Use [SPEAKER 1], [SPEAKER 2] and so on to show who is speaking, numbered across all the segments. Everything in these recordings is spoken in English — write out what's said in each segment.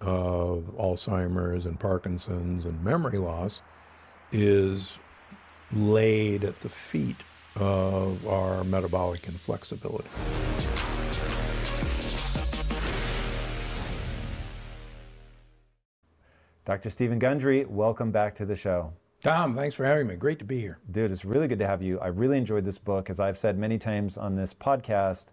[SPEAKER 1] of Alzheimer's and Parkinson's and memory loss is laid at the feet of our metabolic inflexibility.
[SPEAKER 2] Dr. Steven Gundry, welcome back to the show.
[SPEAKER 1] Tom, thanks for having me. Great to be here.
[SPEAKER 2] Dude, it's really good to have you. I really enjoyed this book. As I've said many times on this podcast,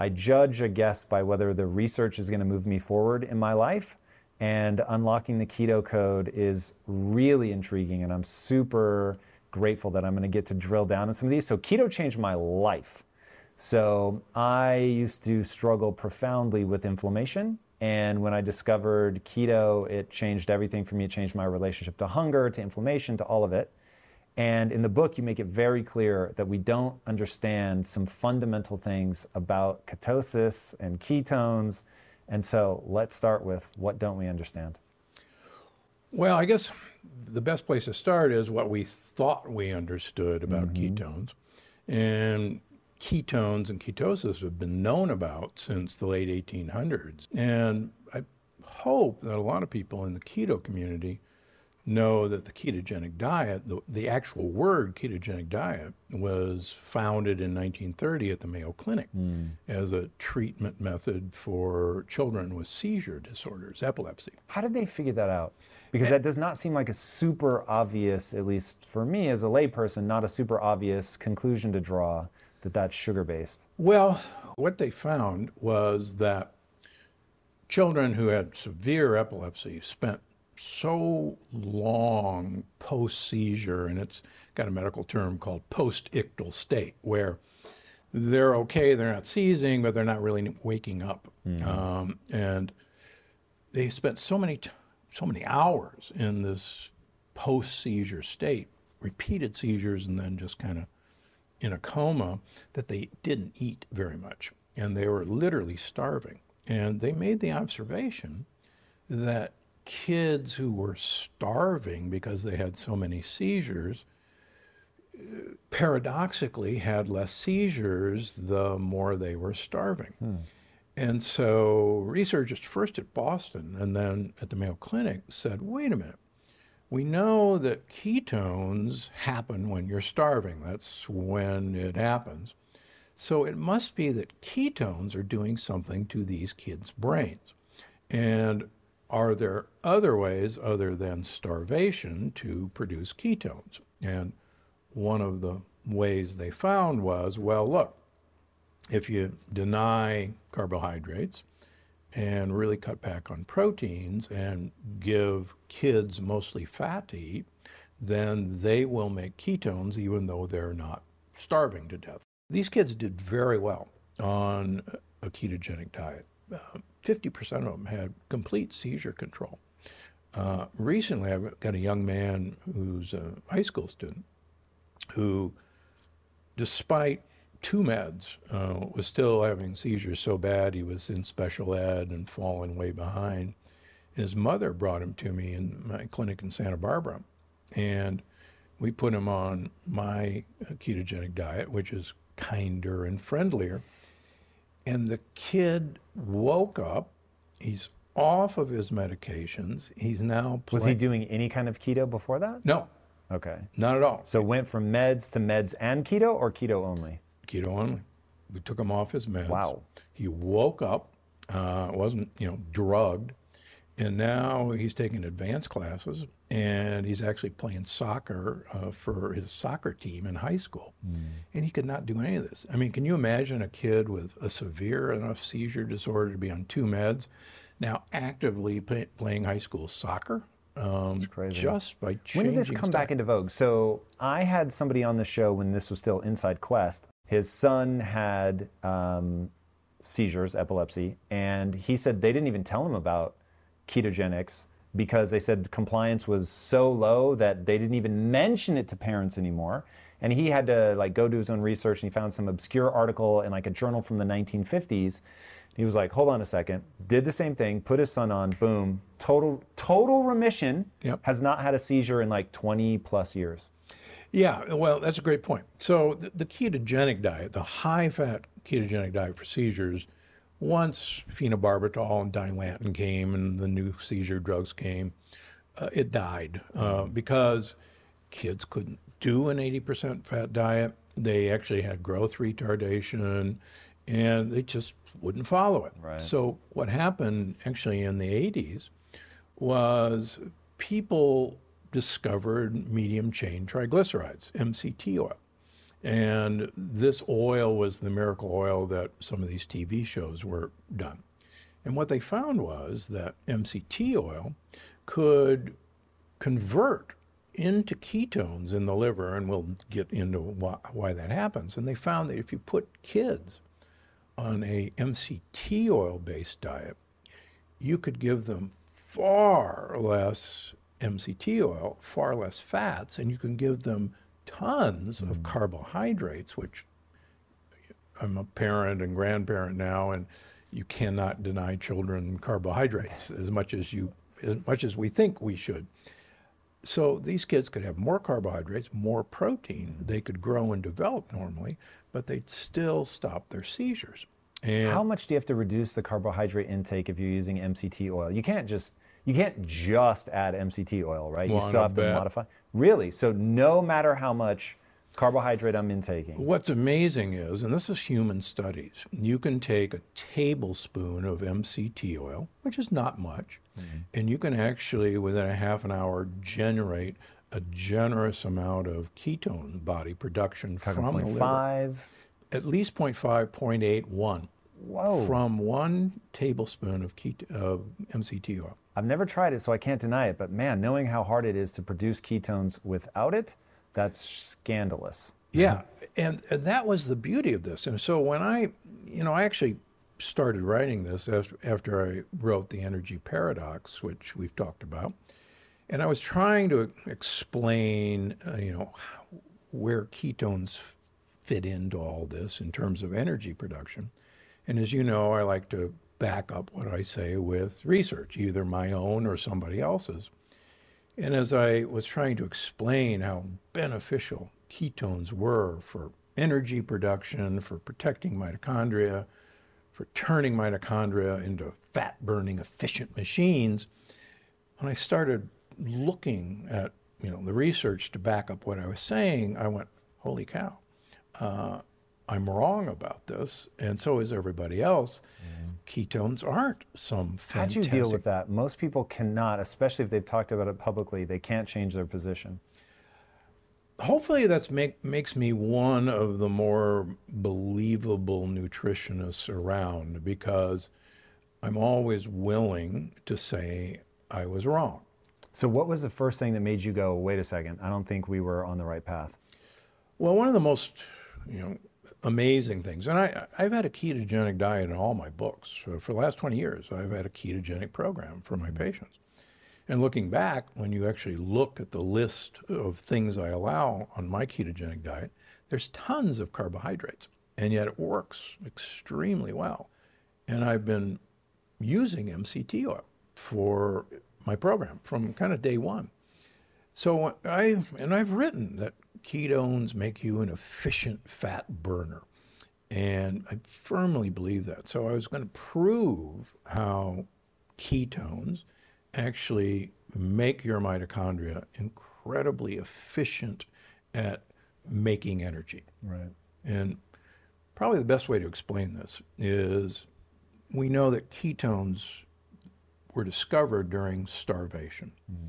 [SPEAKER 2] I judge a guest by whether the research is going to move me forward in my life. And unlocking the keto code is really intriguing, and I'm super grateful that I'm going to get to drill down on some of these. So, keto changed my life. So, I used to struggle profoundly with inflammation. And when I discovered keto, it changed everything for me. It changed my relationship to hunger, to inflammation, to all of it. And in the book, you make it very clear that we don't understand some fundamental things about ketosis and ketones. And so let's start with what don't we understand?
[SPEAKER 1] Well, I guess the best place to start is what we thought we understood about mm-hmm. ketones. And ketones and ketosis have been known about since the late 1800s. And I hope that a lot of people in the keto community know that the ketogenic diet, the, the actual word ketogenic diet, was founded in 1930 at the Mayo Clinic mm. as a treatment method for children with seizure disorders, epilepsy.
[SPEAKER 2] How did they figure that out? Because and, that does not seem like a super obvious, at least for me as a layperson, not a super obvious conclusion to draw that that's sugar based.
[SPEAKER 1] Well, what they found was that children who had severe epilepsy spent so long post seizure, and it's got a medical term called post ictal state, where they're okay, they're not seizing, but they're not really waking up. Mm-hmm. Um, and they spent so many, t- so many hours in this post seizure state, repeated seizures, and then just kind of in a coma, that they didn't eat very much. And they were literally starving. And they made the observation that kids who were starving because they had so many seizures paradoxically had less seizures the more they were starving. Hmm. And so researchers first at Boston and then at the Mayo Clinic said, wait a minute, we know that ketones happen when you're starving. That's when it happens. So it must be that ketones are doing something to these kids' brains. And are there other ways other than starvation to produce ketones? And one of the ways they found was well, look, if you deny carbohydrates and really cut back on proteins and give kids mostly fat to eat, then they will make ketones even though they're not starving to death. These kids did very well on a ketogenic diet. Uh, 50% of them had complete seizure control. Uh, recently, I've got a young man who's a high school student who, despite two meds, uh, was still having seizures so bad he was in special ed and falling way behind. And his mother brought him to me in my clinic in Santa Barbara. And we put him on my ketogenic diet, which is kinder and friendlier. And the kid woke up. He's off of his medications. He's now.
[SPEAKER 2] Was he doing any kind of keto before that?
[SPEAKER 1] No.
[SPEAKER 2] Okay.
[SPEAKER 1] Not at all.
[SPEAKER 2] So went from meds to meds and keto or keto only?
[SPEAKER 1] Keto only. We took him off his meds.
[SPEAKER 2] Wow.
[SPEAKER 1] He woke up, uh, wasn't you know drugged, and now he's taking advanced classes and he's actually playing soccer uh, for his soccer team in high school. And he could not do any of this. I mean, can you imagine a kid with a severe enough seizure disorder to be on two meds, now actively play, playing high school soccer? Um,
[SPEAKER 2] crazy.
[SPEAKER 1] Just by
[SPEAKER 2] When did this come
[SPEAKER 1] his
[SPEAKER 2] back into vogue? So I had somebody on the show when this was still Inside Quest. His son had um, seizures, epilepsy, and he said they didn't even tell him about ketogenics because they said compliance was so low that they didn't even mention it to parents anymore. And he had to like go do his own research and he found some obscure article in like a journal from the 1950s. He was like, "Hold on a second. Did the same thing, put his son on, boom, total total remission.
[SPEAKER 1] Yep.
[SPEAKER 2] Has not had a seizure in like 20 plus years.
[SPEAKER 1] Yeah, well, that's a great point. So the, the ketogenic diet, the high-fat ketogenic diet for seizures, once phenobarbital and dilantin came and the new seizure drugs came, uh, it died uh, because kids couldn't do an 80% fat diet. They actually had growth retardation, and they just wouldn't follow it.
[SPEAKER 2] Right.
[SPEAKER 1] So what happened actually in the 80s was people discovered medium chain triglycerides, MCT oil. And this oil was the miracle oil that some of these TV shows were done. And what they found was that MCT oil could convert into ketones in the liver, and we'll get into why, why that happens. And they found that if you put kids on a MCT oil based diet, you could give them far less MCT oil, far less fats, and you can give them tons of mm-hmm. carbohydrates, which I'm a parent and grandparent now, and you cannot deny children carbohydrates as much as you as much as we think we should. So these kids could have more carbohydrates, more protein. Mm-hmm. They could grow and develop normally, but they'd still stop their seizures. And
[SPEAKER 2] How much do you have to reduce the carbohydrate intake if you're using MCT oil? You can't just you can't just add MCT oil, right? you still have to
[SPEAKER 1] bet.
[SPEAKER 2] modify. Really? So no matter how much carbohydrate I'm intaking.
[SPEAKER 1] What's amazing is, and this is human studies, you can take a tablespoon of MCT oil, which is not much, mm-hmm. and you can actually, within a half an hour, generate a generous amount of ketone body production from the liver.
[SPEAKER 2] 0.5.
[SPEAKER 1] At least 0.5, 0.8, 1.
[SPEAKER 2] Whoa.
[SPEAKER 1] From one tablespoon of, ket- of MCT oil.
[SPEAKER 2] I've never tried it, so I can't deny it. But man, knowing how hard it is to produce ketones without it, that's scandalous.
[SPEAKER 1] Yeah, and, and that was the beauty of this. And so when I, you know, I actually started writing this after, I wrote The Energy Paradox, which we've talked about. And I was trying to explain, uh, you know, where ketones fit into all this in terms of energy production. And as you know, I like to back up what I say with research, either my own or somebody else's. And as I was trying to explain how beneficial ketones were for energy production, for protecting mitochondria, for turning mitochondria into fat burning efficient machines, when I started looking at you know the research to back up what I was saying, I went, "Holy cow! Uh, I'm wrong about this, and so is everybody else. Ketones aren't some
[SPEAKER 2] How
[SPEAKER 1] do
[SPEAKER 2] you deal with that? Most people cannot, especially if they've talked about it publicly, they can't change their position.
[SPEAKER 1] hopefully that's make, makes me one of the more believable nutritionists around because I'm always willing to say I was wrong.
[SPEAKER 2] So, what was the first thing that made you go, wait a second, I don't think we were on the right path?
[SPEAKER 1] Well, one of the most you know amazing things, and I I've had a ketogenic diet in all my books so for the last 20 years. I've had a ketogenic program for my hmm. patients. And looking back, when you actually look at the list of things I allow on my ketogenic diet, there's tons of carbohydrates, and yet it works extremely well. And I've been using MCT oil for my program from kind of day one. So I and I've written that ketones make you an efficient fat burner. And I firmly believe that. So I was going to prove how ketones actually make your mitochondria incredibly efficient at making energy.
[SPEAKER 2] Right.
[SPEAKER 1] And probably the best way to explain this is we know that ketones were discovered during starvation. Mm.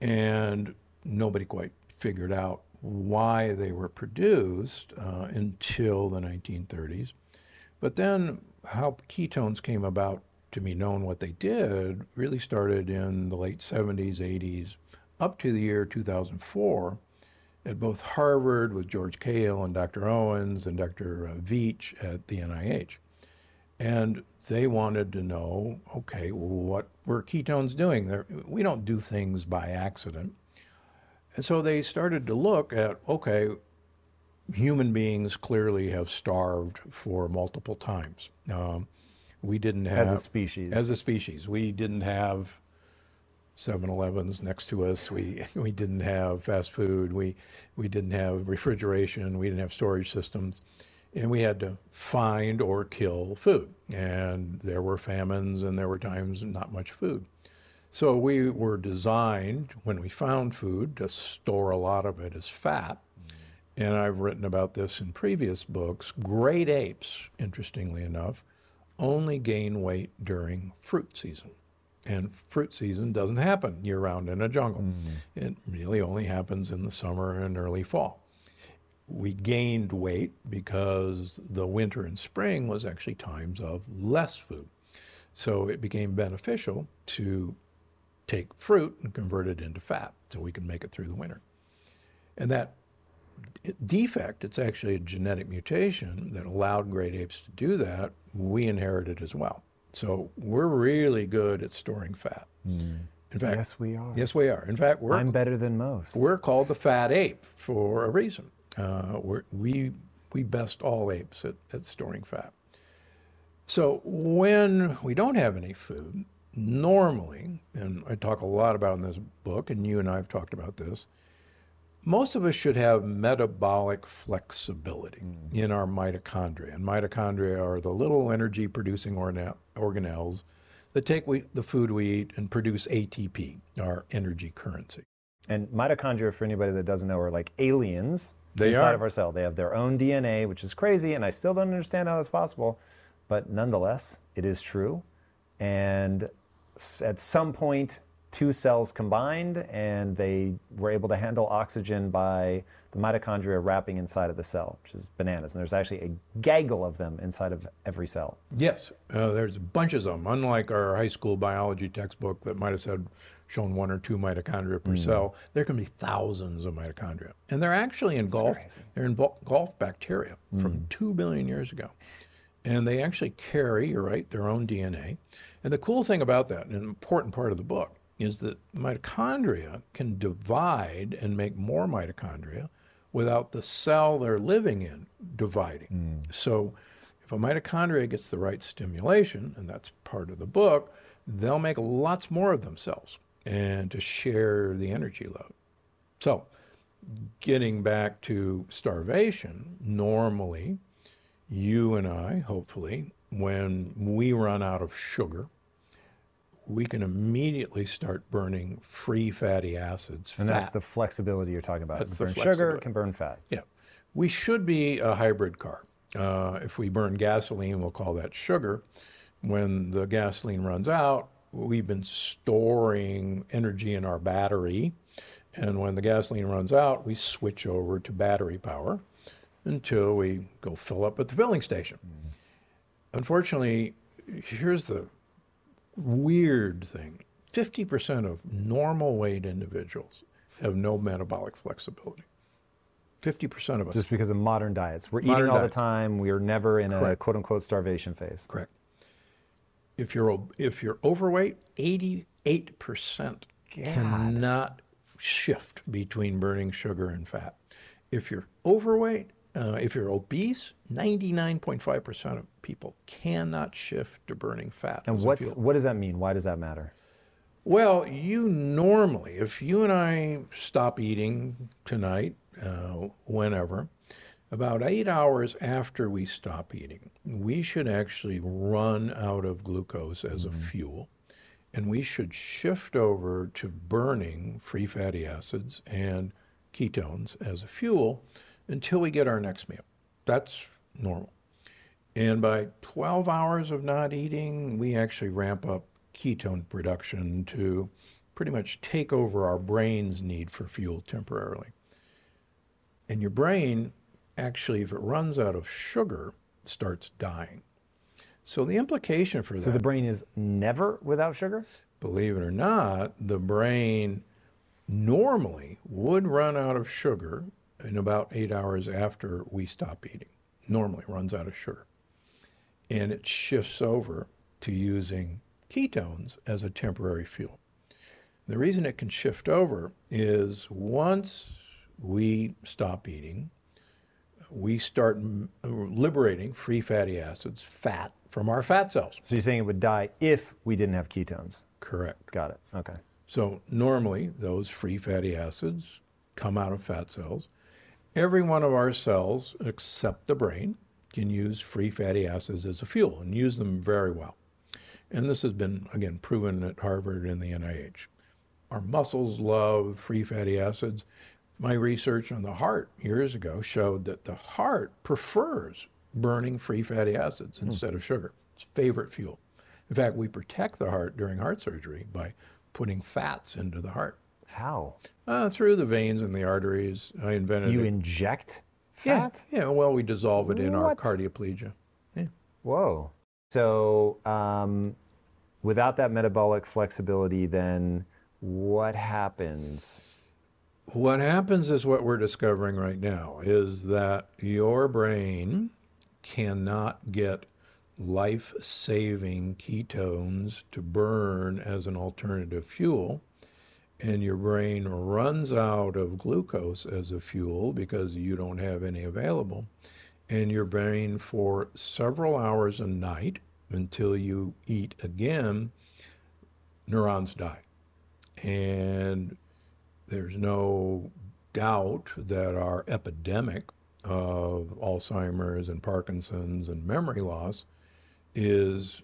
[SPEAKER 1] And nobody quite figured out why they were produced uh, until the 1930s. But then, how ketones came about to be known what they did really started in the late 70s, 80s, up to the year 2004 at both Harvard with George Cahill and Dr. Owens and Dr. Veech at the NIH. And they wanted to know okay, well, what were ketones doing? They're, we don't do things by accident. And so they started to look at okay, human beings clearly have starved for multiple times. Um, we didn't have.
[SPEAKER 2] As a species.
[SPEAKER 1] As a species. We didn't have 7 Elevens next to us. We, we didn't have fast food. We, we didn't have refrigeration. We didn't have storage systems. And we had to find or kill food. And there were famines and there were times not much food. So we were designed, when we found food, to store a lot of it as fat. Mm. And I've written about this in previous books. Great apes, interestingly enough, only gain weight during fruit season. And fruit season doesn't happen year round in a jungle. Mm. It really only happens in the summer and early fall. We gained weight because the winter and spring was actually times of less food. So it became beneficial to take fruit and convert it into fat so we can make it through the winter. And that defect, it's actually a genetic mutation that allowed great apes to do that, we inherited as well. So we're really good at storing fat. In fact,
[SPEAKER 2] Yes, we are.
[SPEAKER 1] Yes, we are. In fact, we're
[SPEAKER 2] I'm better than most.
[SPEAKER 1] we're called the fat ape for a reason. Uh, we're, we we best all apes at, at storing fat. So when we don't have any food, normally, and I talk a lot about in this book, and you and I have talked about this, most of us should have metabolic flexibility mm. in our mitochondria. And mitochondria are the little energy producing organelles that take we, the food we eat and produce ATP, our energy currency.
[SPEAKER 2] And mitochondria, for anybody that doesn't know, are like aliens
[SPEAKER 1] They
[SPEAKER 2] inside
[SPEAKER 1] are.
[SPEAKER 2] of our cell. They have their own DNA, which is crazy, and I still don't understand how that's possible. But nonetheless, it is true. And at some point, two cells combined, and they were able to handle oxygen by the mitochondria wrapping inside of the cell, which is bananas. And there's actually a gaggle of them inside of every cell.
[SPEAKER 1] Yes, uh, there's bunches of them. Unlike our high school biology textbook that might have said shown one or two mitochondria per cell, there can be thousands of mitochondria, and they're actually engulfed. They're engulfed bacteria from two billion years ago, and they actually carry, you're right, their own DNA. And the cool thing about that, and an important part of the book, is that mitochondria can divide and make more mitochondria without the cell they're living in dividing. Mm. So if a mitochondria gets the right stimulation, and that's part of the book, they'll make lots more of themselves and to share the energy load. So, getting back to starvation, normally you and I, hopefully, when we run out of sugar, we can immediately start burning free fatty acids.
[SPEAKER 2] And that's the flexibility you're talking about.
[SPEAKER 1] That's
[SPEAKER 2] It
[SPEAKER 1] the
[SPEAKER 2] burns sugar, it can burn fat.
[SPEAKER 1] Yeah. We should be a hybrid car. Uh, if we burn gasoline, we'll call that sugar. When the gasoline runs out, we've been storing energy in our battery. And when the gasoline runs out, we switch over to battery power until we go fill up at the filling station. Unfortunately, here's the weird thing 50% of normal weight individuals have no metabolic flexibility. 50% of us.
[SPEAKER 2] Just because of modern diets. We're
[SPEAKER 1] Modern
[SPEAKER 2] eating all
[SPEAKER 1] diets.
[SPEAKER 2] the time. We are never in a quote unquote starvation phase.
[SPEAKER 1] Correct. If you're if you're overweight, 88% cannot shift between burning sugar and fat. If you're overweight, uh, if you're obese, 99.5% of people cannot shift to burning fat.
[SPEAKER 2] And what's what does that mean? Why does that matter?
[SPEAKER 1] Well, you normally, if you and I stop eating tonight, uh, whenever, about eight hours after we stop eating, we should actually run out of glucose as a fuel. And we should shift over to burning free fatty acids and ketones as a fuel until we get our next meal. That's normal. And by 12 hours of not eating, we actually ramp up ketone production to pretty much take over our brain's need for fuel temporarily. And your brain, actually, if it runs out of sugar, starts dying. So the implication for
[SPEAKER 2] So
[SPEAKER 1] that, So
[SPEAKER 2] the brain is never without sugar?
[SPEAKER 1] believe it or not, the brain normally would run out of sugar in about eight hours after we stop eating. Normally runs out of sugar. And it shifts over to using ketones as a temporary fuel. The reason it can shift over is once we stop eating, we start liberating free fatty acids, fat, from our fat cells.
[SPEAKER 2] So you're saying it would die if we didn't have ketones?
[SPEAKER 1] Correct.
[SPEAKER 2] Got it. Okay.
[SPEAKER 1] So normally those free fatty acids come out of fat cells. Every one of our cells, except the brain, can use free fatty acids as a fuel and use them very well. And this has been, again, proven at Harvard and the NIH. Our muscles love free fatty acids. My research on the heart years ago showed that the heart prefers burning free fatty acids instead of sugar. It's favorite fuel. In fact, we protect the heart during heart surgery by putting fats into the heart.
[SPEAKER 2] How?
[SPEAKER 1] Uh, through the veins and the arteries. I invented
[SPEAKER 2] You
[SPEAKER 1] it.
[SPEAKER 2] inject fat?
[SPEAKER 1] yeah, well, we dissolve it in our cardioplegia. Yeah.
[SPEAKER 2] Whoa. So um, without that metabolic flexibility, then what happens?
[SPEAKER 1] What happens is what we're discovering right now is that your brain cannot get life saving ketones to burn as an alternative fuel. And your brain runs out of glucose as a fuel because you don't have any available. And your brain, for several hours a night until you eat again, neurons die. And there's no doubt that our epidemic of Alzheimer's and Parkinson's and memory loss is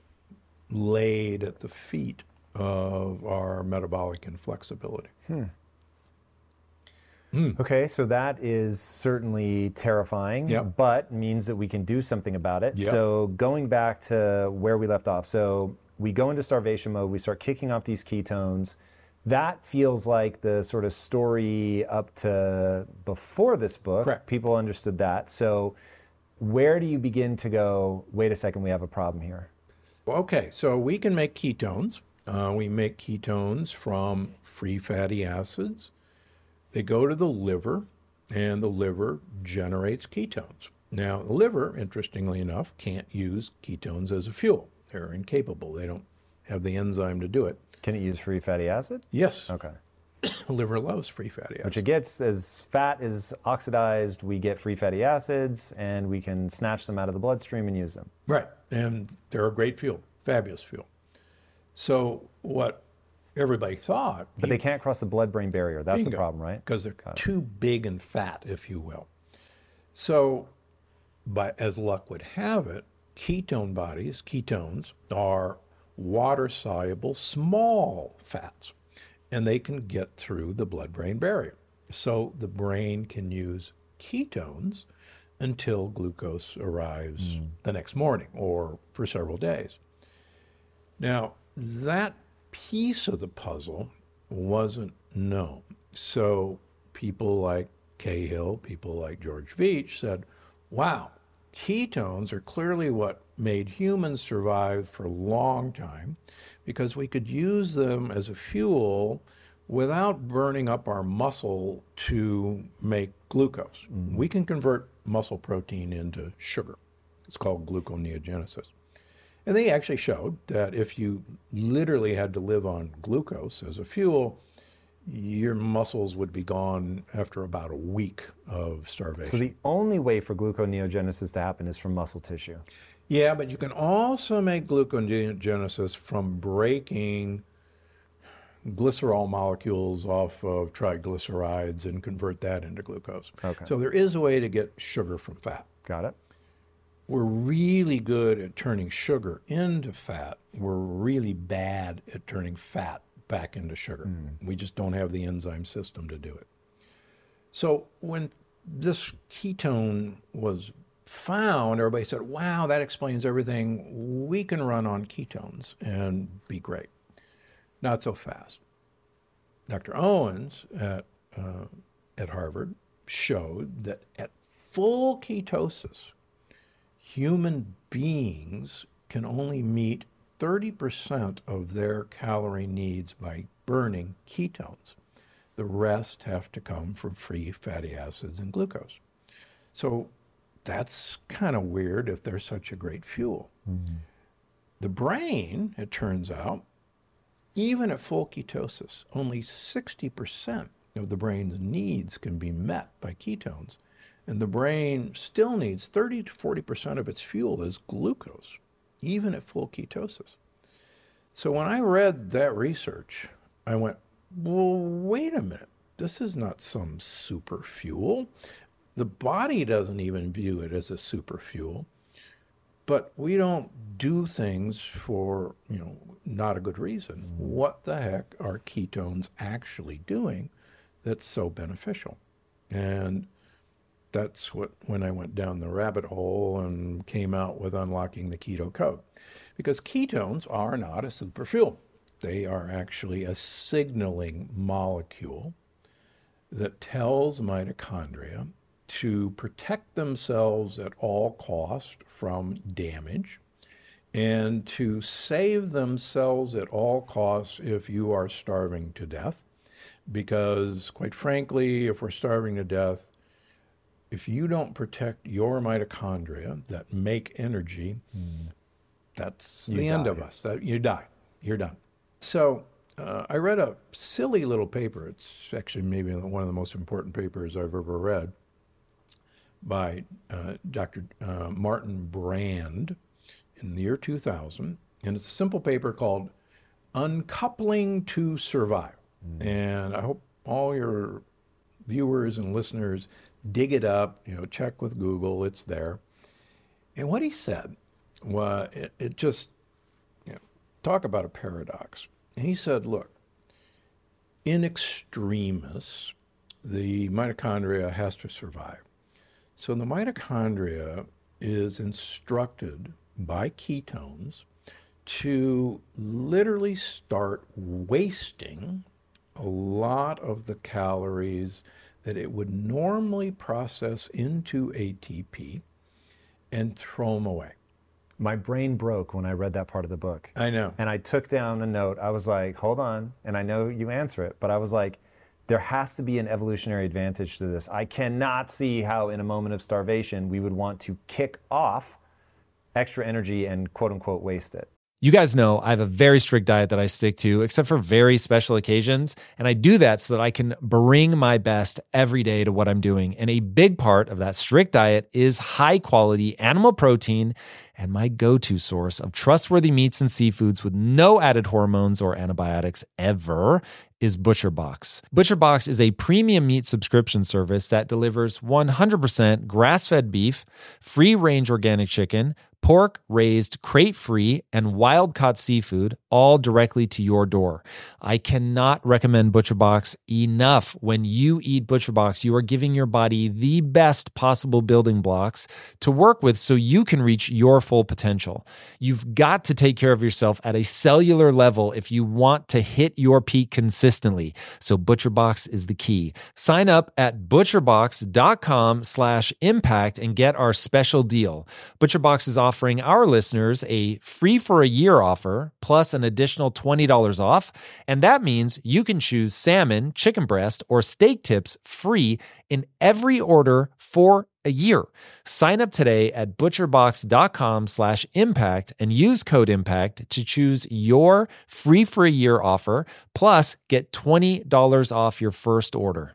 [SPEAKER 1] laid at the feet of our metabolic inflexibility. Hmm. Hmm.
[SPEAKER 2] Okay, so that is certainly terrifying,
[SPEAKER 1] Yep.
[SPEAKER 2] but means that we can do something about it.
[SPEAKER 1] Yep.
[SPEAKER 2] So going back to where we left off, so we go into starvation mode, we start kicking off these ketones. That feels like the sort of story up to before this book.
[SPEAKER 1] Correct.
[SPEAKER 2] People understood that. So where do you begin to go, wait a second, we have a problem here?
[SPEAKER 1] Okay, so we can make ketones. Uh, we make ketones from free fatty acids. They go to the liver, and the liver generates ketones. Now, the liver, interestingly enough, can't use ketones as a fuel. They're incapable. They don't have the enzyme to do it.
[SPEAKER 2] Can it use free fatty acid?
[SPEAKER 1] Yes,
[SPEAKER 2] Okay.
[SPEAKER 1] liver loves free fatty
[SPEAKER 2] Which
[SPEAKER 1] acids.
[SPEAKER 2] it gets as fat is oxidized, we get free fatty acids, and we can snatch them out of the bloodstream and use them.
[SPEAKER 1] Right, and they're a great fuel, fabulous fuel. So what everybody thought,
[SPEAKER 2] But they can't cross the blood-brain barrier. That's the problem, right?
[SPEAKER 1] Because they're too big and fat, if you will. So, but as luck would have it, ketone bodies, ketones, are water soluble small fats, and they can get through the blood brain barrier. So the brain can use ketones until glucose arrives mm. the next morning or for several days. Now, that piece of the puzzle wasn't known. So people like Cahill, people like George Veech said, wow, ketones are clearly what made humans survive for a long time because we could use them as a fuel without burning up our muscle to make glucose. Mm-hmm. We can convert muscle protein into sugar. It's called gluconeogenesis. And they actually showed that if you literally had to live on glucose as a fuel, your muscles would be gone after about a week of starvation.
[SPEAKER 2] So the only way for gluconeogenesis to happen is from muscle tissue.
[SPEAKER 1] yeah, but you can also make gluconeogenesis from breaking glycerol molecules off of triglycerides and convert that into glucose.
[SPEAKER 2] Okay.
[SPEAKER 1] So there is a way to get sugar from fat.
[SPEAKER 2] Got it?
[SPEAKER 1] We're really good at turning sugar into fat. We're really bad at turning fat back into sugar. We just don't have the enzyme system to do it. So when this ketone was found, everybody said, wow, that explains everything. We can run on ketones and be great. Not so fast. Dr. Owens at, uh, at Harvard showed that at full ketosis, human beings can only meet 30% of their calorie needs by burning ketones. The rest have to come from free fatty acids and glucose. So that's kind of weird if they're such a great fuel. Mm-hmm. The brain, it turns out, even at full ketosis, only 60% of the brain's needs can be met by ketones. And the brain still needs 30 to 40% of its fuel as glucose, even at full ketosis. So when I read that research, I went, well, wait a minute. This is not some super fuel. The body doesn't even view it as a super fuel. But we don't do things for, you know, not a good reason. What the heck are ketones actually doing that's so beneficial? And that's what when I went down the rabbit hole and came out with unlocking the keto code. Because ketones are not a super fuel. They are actually a signaling molecule that tells mitochondria to protect themselves at all cost from damage and to save themselves at all costs if you are starving to death. Because, quite frankly, if we're starving to death, if you don't protect your mitochondria that make energy, mm. that's you the die. end of us. That you die. You're done. So uh, I read a silly little paper. It's actually maybe one of the most important papers I've ever read by uh, Dr. Uh, Martin Brand in the year 2000. And it's a simple paper called Uncoupling to Survive. Mm. And I hope all your viewers and listeners dig it up, you know, check with Google, it's there. And what he said, well, it, it just, you know, talk about a paradox. And he said, look, in extremis, the mitochondria has to survive. So the mitochondria is instructed by ketones to literally start wasting a lot of the calories that it would normally process into ATP and throw them away.
[SPEAKER 3] My brain broke when I read that part of the book.
[SPEAKER 1] I know.
[SPEAKER 3] And I took down a note. I was like, hold on. And I know you answer it, but I was like, there has to be an evolutionary advantage to this. I cannot see how, in a moment of starvation, we would want to kick off extra energy and quote unquote waste it.
[SPEAKER 2] You guys know I have a very strict diet that I stick to, except for very special occasions. And I do that so that I can bring my best every day to what I'm doing. And a big part of that strict diet is high quality animal protein and my go to source of trustworthy meats and seafoods with no added hormones or antibiotics ever is ButcherBox. ButcherBox is a premium meat subscription service that delivers 100% grass fed beef, free range organic chicken, pork raised crate free and wild caught seafood all directly to your door. I cannot recommend ButcherBox enough. When you eat ButcherBox, you are giving your body the best possible building blocks to work with so you can reach your full potential. You've got to take care of yourself at a cellular level if you want to hit your peak consistently. So ButcherBox is the key. Sign up at butcherbox.com slash impact and get our special deal. ButcherBox is offering our listeners a free for a year offer plus an additional $20 off. And that means you can choose salmon, chicken breast, or steak tips free in every order for a year. Sign up today at butcherbox.com slash impact and use code impact to choose your free for a year offer. Plus get $20 off your first order.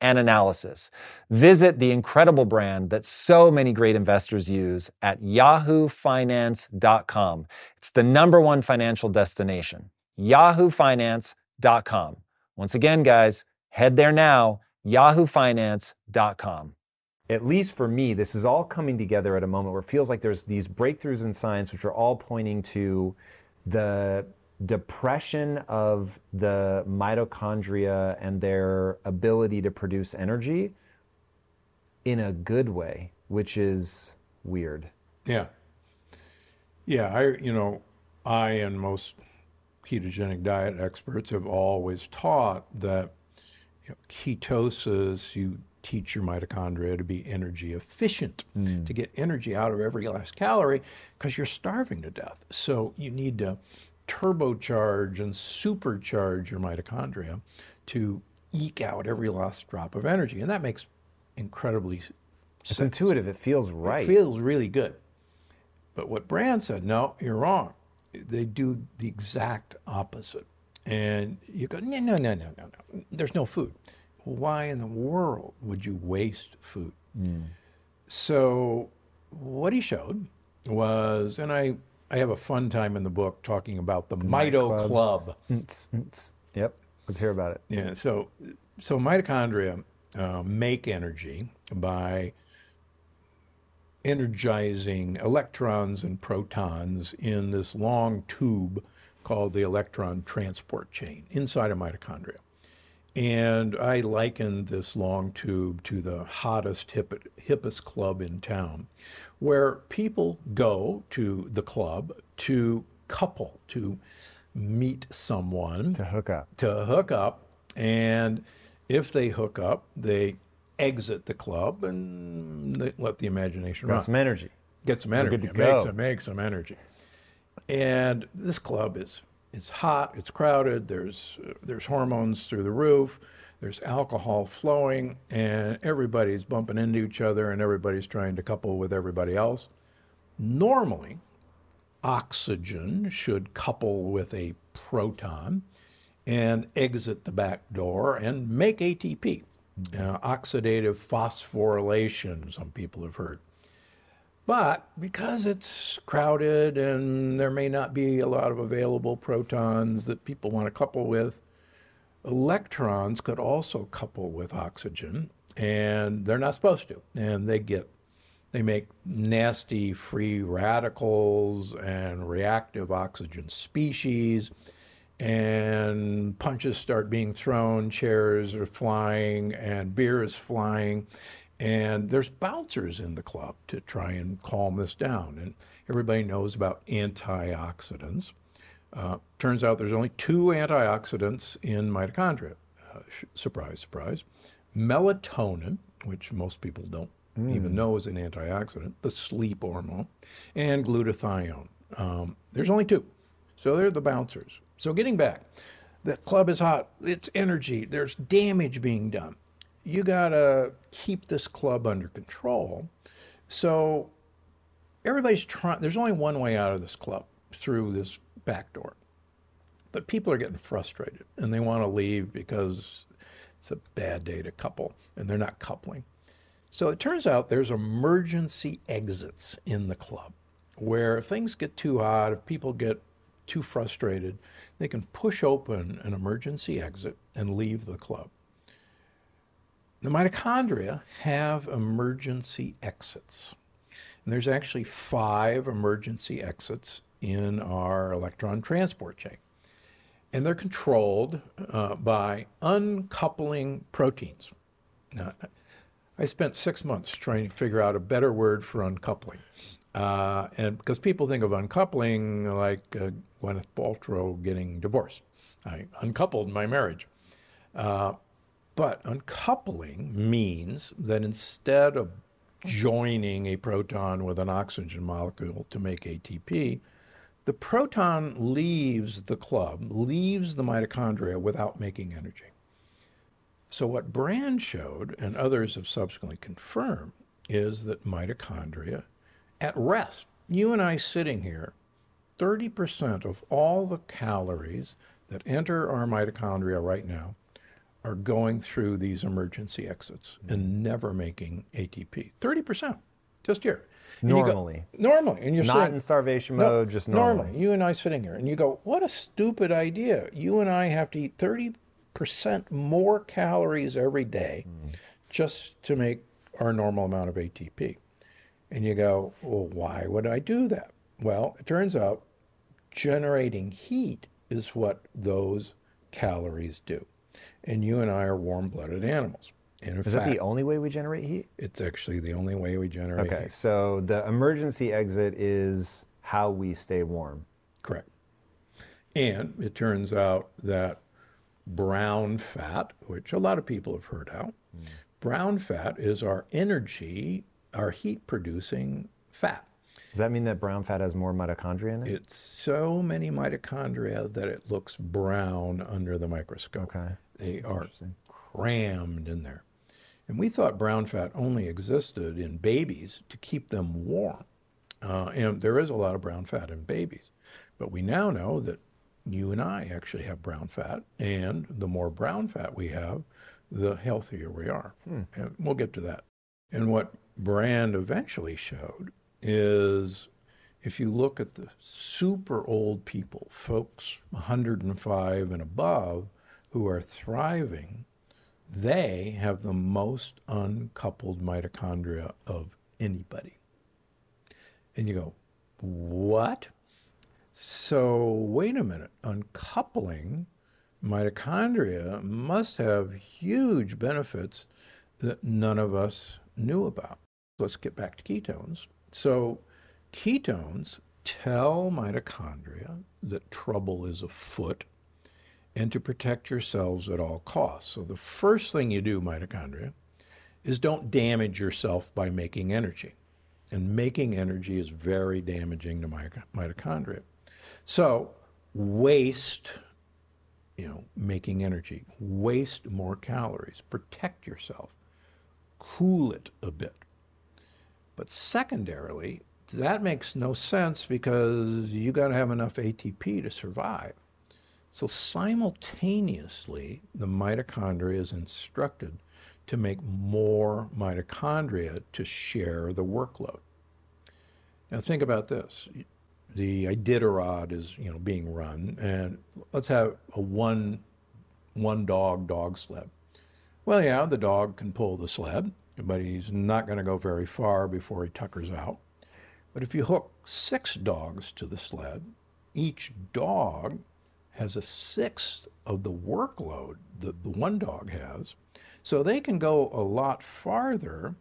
[SPEAKER 2] and analysis. Visit the incredible brand that so many great investors use at yahoofinance.com. It's the number one financial destination. yahoofinance.com. Once again, guys, head there now, yahoofinance.com. At least for me, this is all coming together at a moment where it feels like there's these breakthroughs in science which are all pointing to the depression of the mitochondria and their ability to produce energy in a good way, which is weird.
[SPEAKER 1] Yeah. Yeah, I you know, I and most ketogenic diet experts have always taught that you know, ketosis, you teach your mitochondria to be energy efficient, mm. to get energy out of every last calorie, because you're starving to death. So you need to turbocharge and supercharge your mitochondria to eke out every last drop of energy. And that makes incredibly
[SPEAKER 2] It's sense. intuitive. It feels right.
[SPEAKER 1] It feels really good. But what Brand said, no, you're wrong they do the exact opposite. And you go, no, no, no, no, no, no. There's no food. Why in the world would you waste food? Mm. So what he showed was, and I, I have a fun time in the book talking about the, the Mito Club.
[SPEAKER 2] Club. Yep, let's hear about it.
[SPEAKER 1] Yeah, so so mitochondria uh, make energy by energizing electrons and protons in this long tube called the electron transport chain inside a mitochondria. And I likened this long tube to the hottest, hip, hippest club in town, where people go to the club to couple, to meet someone,
[SPEAKER 2] to hook up.
[SPEAKER 1] To hook up. And if they hook up, they exit the club and let the imagination
[SPEAKER 2] Got
[SPEAKER 1] run.
[SPEAKER 2] some energy.
[SPEAKER 1] Get some energy. Good to go. Make some, make some energy. And this club is it's hot. It's crowded. There's there's hormones through the roof. There's alcohol flowing, and everybody's bumping into each other, and everybody's trying to couple with everybody else. Normally, oxygen should couple with a proton and exit the back door and make ATP uh, oxidative phosphorylation, some people have heard. But because it's crowded and there may not be a lot of available protons that people want to couple with, electrons could also couple with oxygen, and they're not supposed to. And they get, they make nasty free radicals and reactive oxygen species and punches start being thrown, chairs are flying, and beer is flying, And there's bouncers in the club to try and calm this down. And everybody knows about antioxidants. Uh, turns out there's only two antioxidants in mitochondria. Uh, surprise, surprise. Melatonin, which most people don't mm. even know is an antioxidant, the sleep hormone, and glutathione. Um, there's only two. So they're the bouncers. So getting back, the club is hot, it's energy, there's damage being done. You got to keep this club under control. So everybody's trying, there's only one way out of this club through this back door. But people are getting frustrated and they want to leave because it's a bad day to couple and they're not coupling. So it turns out there's emergency exits in the club where if things get too hot, if people get too frustrated, they can push open an emergency exit and leave the club. The mitochondria have emergency exits. And there's actually five emergency exits in our electron transport chain. And they're controlled uh, by uncoupling proteins. Now, I spent six months trying to figure out a better word for uncoupling. Uh, and because people think of uncoupling like uh, Gwyneth Paltrow getting divorced. I uncoupled my marriage. Uh, but uncoupling means that instead of joining a proton with an oxygen molecule to make ATP, the proton leaves the club, leaves the mitochondria without making energy. So, what Brand showed, and others have subsequently confirmed, is that mitochondria at rest, you and I sitting here, 30% of all the calories that enter our mitochondria right now are going through these emergency exits and mm-hmm. never making ATP. 30%, just here.
[SPEAKER 2] And normally.
[SPEAKER 1] Go, normally. And you're
[SPEAKER 2] not
[SPEAKER 1] sitting,
[SPEAKER 2] in starvation mode, no, just normally.
[SPEAKER 1] Normally. You and I sitting here, and you go, what a stupid idea. You and I have to eat 30 percent more calories every day mm. just to make our normal amount of ATP. And you go, well, why would I do that? Well, it turns out generating heat is what those calories do. And you and I are warm blooded animals.
[SPEAKER 2] And is fact, that the only way we generate heat?
[SPEAKER 1] It's actually the only way we generate
[SPEAKER 2] okay,
[SPEAKER 1] heat.
[SPEAKER 2] so the emergency exit is how we stay warm.
[SPEAKER 1] Correct. And it turns out that brown fat, which a lot of people have heard of. Mm. Brown fat is our energy, our heat producing fat.
[SPEAKER 2] Does that mean that brown fat has more mitochondria in it?
[SPEAKER 1] It's so many mitochondria that it looks brown under the microscope.
[SPEAKER 2] Okay.
[SPEAKER 1] They That's are crammed in there. And we thought brown fat only existed in babies to keep them warm. Uh, and there is a lot of brown fat in babies. But we now know that you and I actually have brown fat, and the more brown fat we have, the healthier we are. Hmm. And we'll get to that. And what Brand eventually showed is if you look at the super old people, folks 105 and above, who are thriving, they have the most uncoupled mitochondria of anybody. And you go, what? So, wait a minute, uncoupling mitochondria must have huge benefits that none of us knew about. Let's get back to ketones. So, ketones tell mitochondria that trouble is afoot and to protect yourselves at all costs. So, the first thing you do, mitochondria, is don't damage yourself by making energy. And making energy is very damaging to mitochondria. So waste, you know, making energy, waste more calories, protect yourself, cool it a bit. But secondarily, that makes no sense because you got to have enough ATP to survive. So simultaneously, the mitochondria is instructed to make more mitochondria to share the workload. Now think about this the Iditarod is you know being run, and let's have a one one dog dog sled. Well, yeah, the dog can pull the sled, but he's not going to go very far before he tuckers out. But if you hook six dogs to the sled, each dog has a sixth of the workload that the one dog has. So they can go a lot farther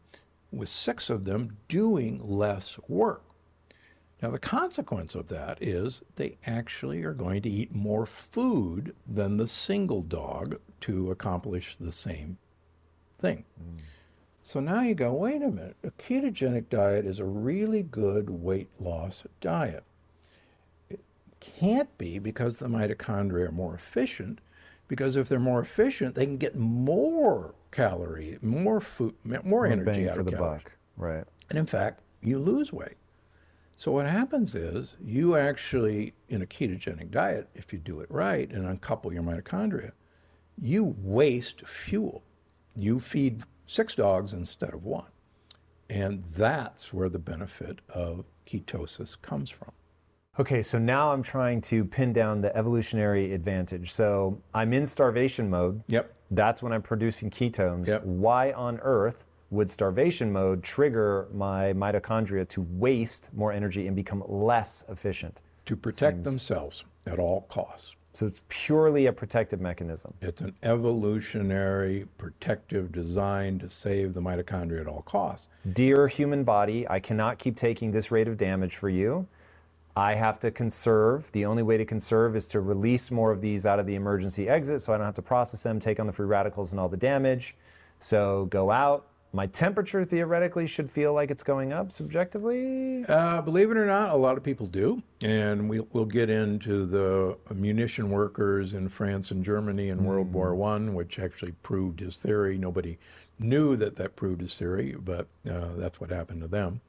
[SPEAKER 1] with six of them doing less work. Now, the consequence of that is they actually are going to eat more food than the single dog to accomplish the same thing. Mm. So now you go, wait a minute, a ketogenic diet is a really good weight loss diet. Can't be because the mitochondria are more efficient, because if they're more efficient, they can get more calorie, more food, more, more energy out
[SPEAKER 2] for
[SPEAKER 1] of
[SPEAKER 2] the
[SPEAKER 1] calories.
[SPEAKER 2] buck. Right.
[SPEAKER 1] And in fact, you lose weight. So what happens is you actually, in a ketogenic diet, if you do it right and uncouple your mitochondria, you waste fuel. You feed six dogs instead of one. And that's where the benefit of ketosis comes from.
[SPEAKER 2] Okay, so now I'm trying to pin down the evolutionary advantage. So I'm in starvation mode.
[SPEAKER 1] Yep.
[SPEAKER 2] That's when I'm producing ketones.
[SPEAKER 1] Yep.
[SPEAKER 2] Why on earth would starvation mode trigger my mitochondria to waste more energy and become less efficient?
[SPEAKER 1] To protect
[SPEAKER 2] Seems-
[SPEAKER 1] themselves at all costs.
[SPEAKER 2] So it's purely a protective mechanism.
[SPEAKER 1] It's an evolutionary protective design to save the mitochondria at all costs.
[SPEAKER 2] Dear human body, I cannot keep taking this rate of damage for you. I have to conserve. The only way to conserve is to release more of these out of the emergency exit so I don't have to process them, take on the free radicals and all the damage. So go out. My temperature theoretically should feel like it's going up subjectively.
[SPEAKER 1] Uh, believe it or not, a lot of people do. And we, we'll get into the munition workers in France and Germany in World War One, which actually proved his theory. Nobody knew that that proved his theory, but uh, that's what happened to them.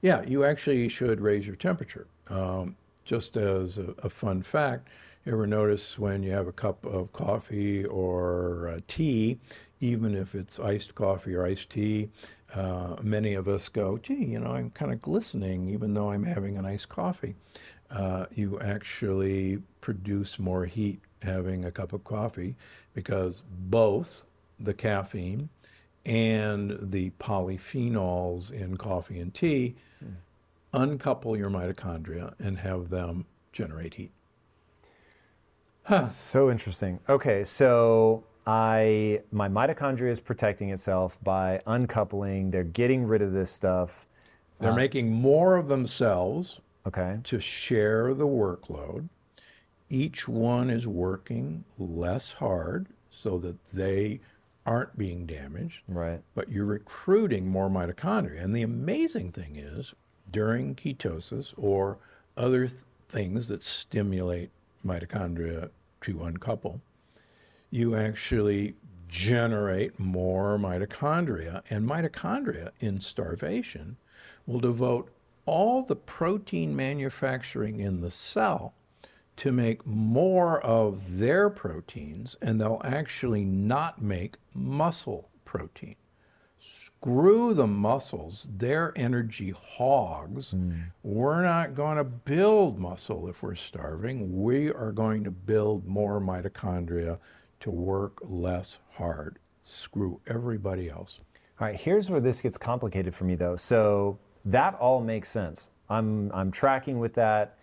[SPEAKER 1] Yeah, you actually should raise your temperature. Um, just as a, a fun fact, you ever notice when you have a cup of coffee or tea, even if it's iced coffee or iced tea, uh, many of us go, gee, you know, I'm kind of glistening even though I'm having an iced coffee. Uh, you actually produce more heat having a cup of coffee because both the caffeine and the polyphenols in coffee and tea uncouple your mitochondria and have them generate heat.
[SPEAKER 2] So interesting. Okay, so I my mitochondria is protecting itself by uncoupling. They're getting rid of this stuff.
[SPEAKER 1] They're uh, making more of themselves
[SPEAKER 2] Okay.
[SPEAKER 1] to share the workload. Each one is working less hard so that they aren't being damaged.
[SPEAKER 2] Right.
[SPEAKER 1] But you're recruiting more mitochondria. And the amazing thing is, during ketosis or other th- things that stimulate mitochondria to uncouple, you actually generate more mitochondria. And mitochondria in starvation will devote all the protein manufacturing in the cell to make more of their proteins, and they'll actually not make muscle protein. Screw the muscles, they're energy hogs. We're not going to build muscle if we're starving. We are going to build more mitochondria to work less hard. Screw everybody else.
[SPEAKER 2] All right, here's where this gets complicated for me though. So that all makes sense. I'm I'm tracking with that.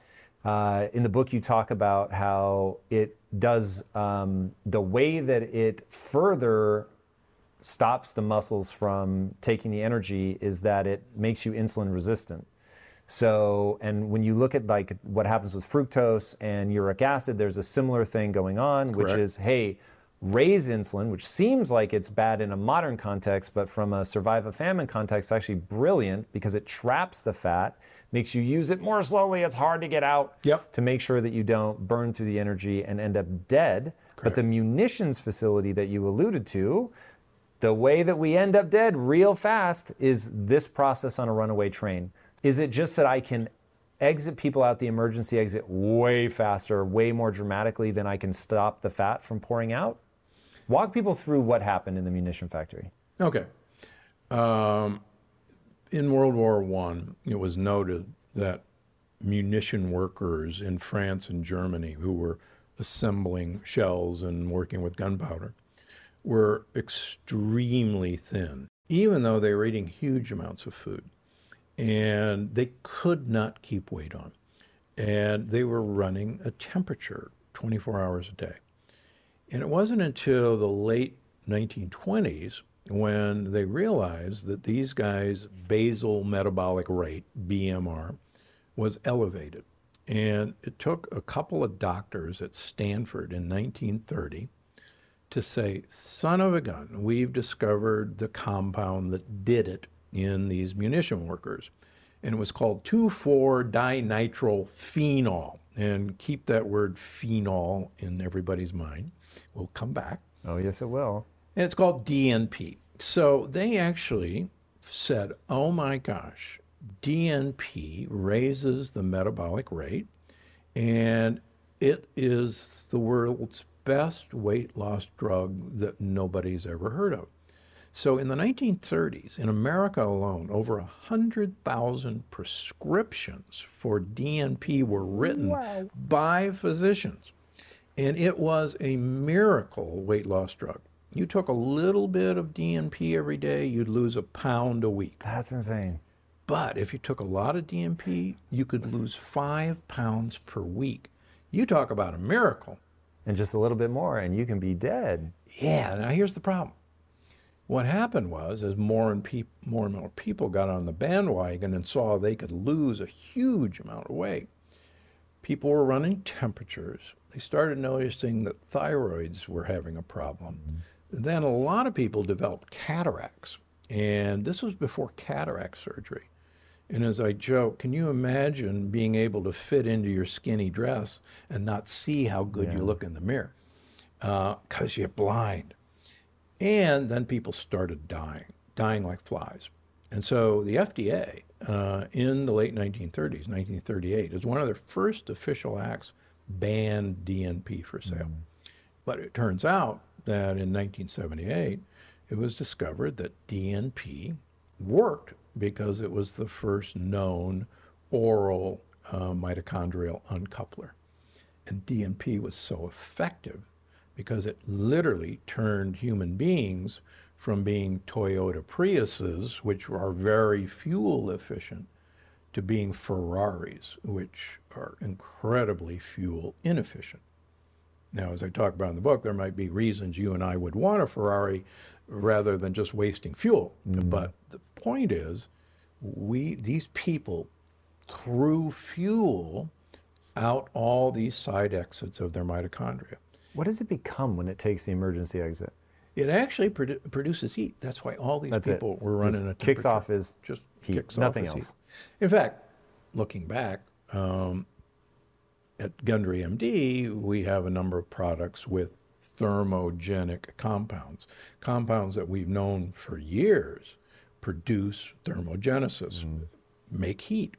[SPEAKER 2] Uh, in the book, you talk about how it does um, the way that it further stops the muscles from taking the energy is that it makes you insulin resistant. So, and when you look at like what happens with fructose and uric acid, there's a similar thing going on, which is, hey, raise insulin, which seems like it's bad in a modern context, but from a survive a famine context, it's actually brilliant because it traps the fat, makes you use it more slowly. It's hard to get out
[SPEAKER 1] Yep.
[SPEAKER 2] to make sure that you don't burn through the energy and end up dead. But the munitions facility that you alluded to, the way that we end up dead real fast is this process on a runaway train. Is it just that I can exit people out the emergency exit way faster, way more dramatically than I can stop the fat from pouring out? Walk people through what happened in the munition factory.
[SPEAKER 1] Okay. Um, in World War One, it was noted that munition workers in France and Germany who were assembling shells and working with gunpowder were extremely thin, even though they were eating huge amounts of food. And they could not keep weight on. And they were running a temperature 24 hours a day. And it wasn't until the late 1920s when they realized that these guys' basal metabolic rate, BMR, was elevated. And it took a couple of doctors at Stanford in 1930 to say, son of a gun, we've discovered the compound that did it in these munition workers. And it was called 2,4-dinitrophenol. And keep that word phenol in everybody's mind. We'll come back.
[SPEAKER 2] Oh, yes, it will.
[SPEAKER 1] And it's called DNP. So they actually said, oh my gosh, DNP raises the metabolic rate, and it is the world's best weight loss drug that nobody's ever heard of. So in the 1930s, in America alone, over 100,000 prescriptions for DNP were written wow. by physicians. And it was a miracle weight loss drug. You took a little bit of DNP every day, you'd lose a pound a week.
[SPEAKER 2] That's insane.
[SPEAKER 1] But if you took a lot of DNP, you could lose five pounds per week. You talk about a miracle.
[SPEAKER 2] And just a little bit more, and you can be dead.
[SPEAKER 1] Yeah, now here's the problem. What happened was, as more and, more, and more people got on the bandwagon and saw they could lose a huge amount of weight, people were running temperatures. They started noticing that thyroids were having a problem. Mm-hmm. Then a lot of people developed cataracts. And this was before cataract surgery. And as I joke, can you imagine being able to fit into your skinny dress and not see how good yeah. you look in the mirror? Because uh, you're blind. And then people started dying, dying like flies. And so the FDA, uh, in the late 1930s, 1938, is one of their first official acts banned DNP for sale. Mm. But it turns out that in 1978, it was discovered that DNP worked because it was the first known oral uh, mitochondrial uncoupler. And DNP was so effective because it literally turned human beings from being Toyota Priuses, which are very fuel efficient, to being Ferraris, which are incredibly fuel inefficient. Now, as I talk about in the book, there might be reasons you and I would want a Ferrari rather than just wasting fuel. Mm. But the point is, we these people threw fuel out all these side exits of their mitochondria.
[SPEAKER 2] What does it become when it takes the emergency exit?
[SPEAKER 1] It actually produ- produces heat. That's why all these
[SPEAKER 2] That's
[SPEAKER 1] people
[SPEAKER 2] it.
[SPEAKER 1] were running
[SPEAKER 2] just
[SPEAKER 1] a
[SPEAKER 2] kicks off is
[SPEAKER 1] just
[SPEAKER 2] heat.
[SPEAKER 1] kicks
[SPEAKER 2] Nothing
[SPEAKER 1] off
[SPEAKER 2] else.
[SPEAKER 1] Heat. In fact, looking back, um, at Gundry MD, we have a number of products with thermogenic compounds, compounds that we've known for years produce thermogenesis, mm. make heat.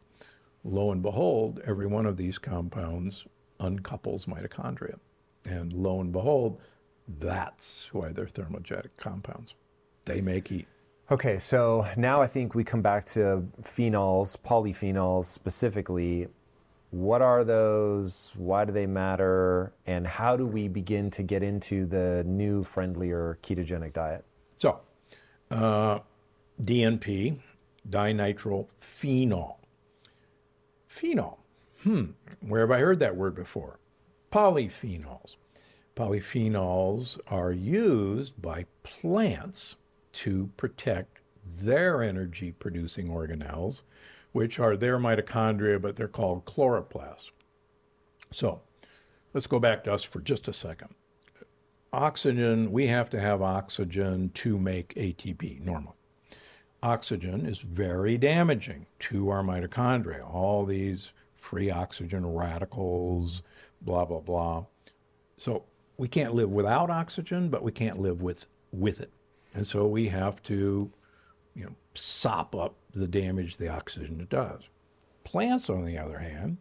[SPEAKER 1] Lo and behold, every one of these compounds uncouples mitochondria. And lo and behold, that's why they're thermogenic compounds. They make heat.
[SPEAKER 2] Okay, so now I think we come back to phenols, polyphenols specifically. What are those? Why do they matter? And how do we begin to get into the new, friendlier ketogenic diet?
[SPEAKER 1] So, uh, DNP, dinitrophenol. Phenol. Hmm, where have I heard that word before? Polyphenols. Polyphenols are used by plants to protect their energy producing organelles which are their mitochondria, but they're called chloroplasts. So let's go back to us for just a second. Oxygen, we have to have oxygen to make ATP normally. Oxygen is very damaging to our mitochondria. All these free oxygen radicals, blah, blah, blah. So we can't live without oxygen, but we can't live with, with it. And so we have to you know, sop up the damage the oxygen does. Plants, on the other hand,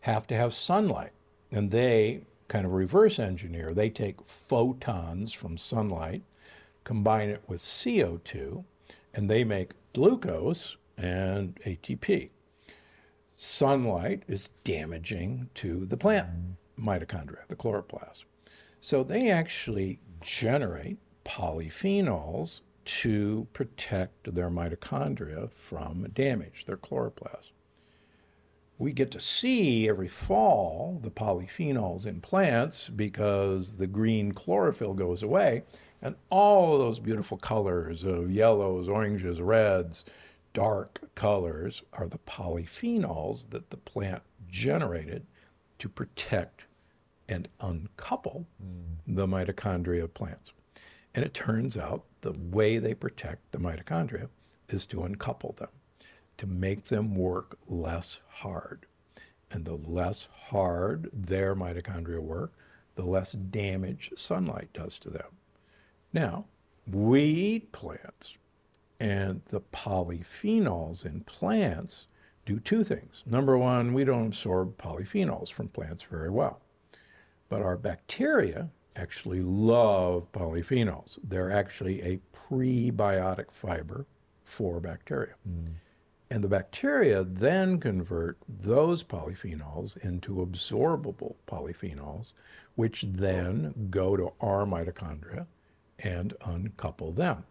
[SPEAKER 1] have to have sunlight, and they kind of reverse engineer. They take photons from sunlight, combine it with CO2, and they make glucose and ATP. Sunlight is damaging to the plant mitochondria, the chloroplast. So they actually generate polyphenols to protect their mitochondria from damage, their chloroplast. we get to see every fall the polyphenols in plants because the green chlorophyll goes away. And all of those beautiful colors of yellows, oranges, reds, dark colors are the polyphenols that the plant generated to protect and uncouple mm. the mitochondria of plants. And it turns out the way they protect the mitochondria is to uncouple them, to make them work less hard. And the less hard their mitochondria work, the less damage sunlight does to them. Now, we eat plants, and the polyphenols in plants do two things. Number one, we don't absorb polyphenols from plants very well. But our bacteria actually love polyphenols. They're actually a prebiotic fiber for bacteria. Mm. And the bacteria then convert those polyphenols into absorbable polyphenols, which then go to our mitochondria and uncouple them.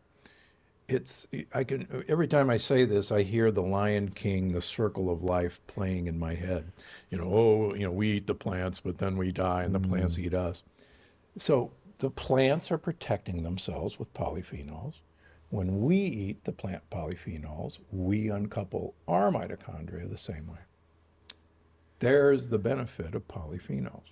[SPEAKER 1] It's I can every time I say this, I hear the Lion King, the circle of life playing in my head. You know, oh, you know, we eat the plants, but then we die, and the mm. plants eat us. So the plants are protecting themselves with polyphenols. When we eat the plant polyphenols, we uncouple our mitochondria the same way. There's the benefit of polyphenols.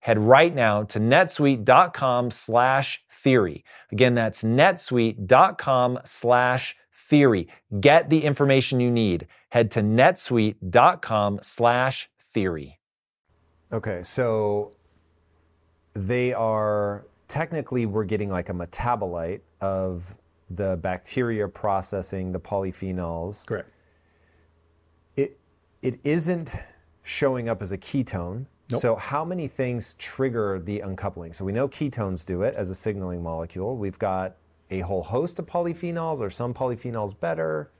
[SPEAKER 2] head right now to netsuite.com slash theory. Again, that's netsuite.com slash theory. Get the information you need. Head to netsuite.com slash theory.
[SPEAKER 4] Okay, so they are technically, we're getting like a metabolite of the bacteria processing the polyphenols.
[SPEAKER 1] Correct.
[SPEAKER 4] It, it isn't showing up as a ketone Nope. So, how many things trigger the uncoupling? So, we know ketones do it as a signaling molecule. We've got a whole host of polyphenols, or some polyphenols better.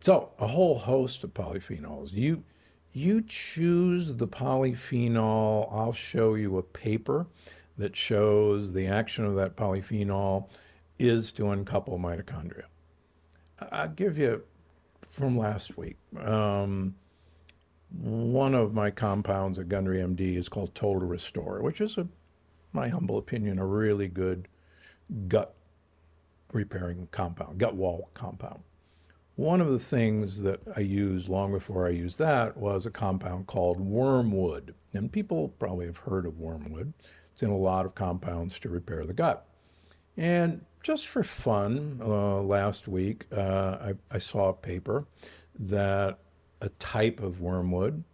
[SPEAKER 1] So, a whole host of polyphenols. You you choose the polyphenol. I'll show you a paper that shows the action of that polyphenol is to uncouple mitochondria. I'll give you from last week. Um, one of my compounds at Gundry MD is called Total Restore, which is, a, my humble opinion, a really good gut repairing compound, gut wall compound. One of the things that I used long before I used that was a compound called wormwood. And people probably have heard of wormwood. It's in a lot of compounds to repair the gut. And just for fun, uh, last week, uh, I, I saw a paper that a type of wormwood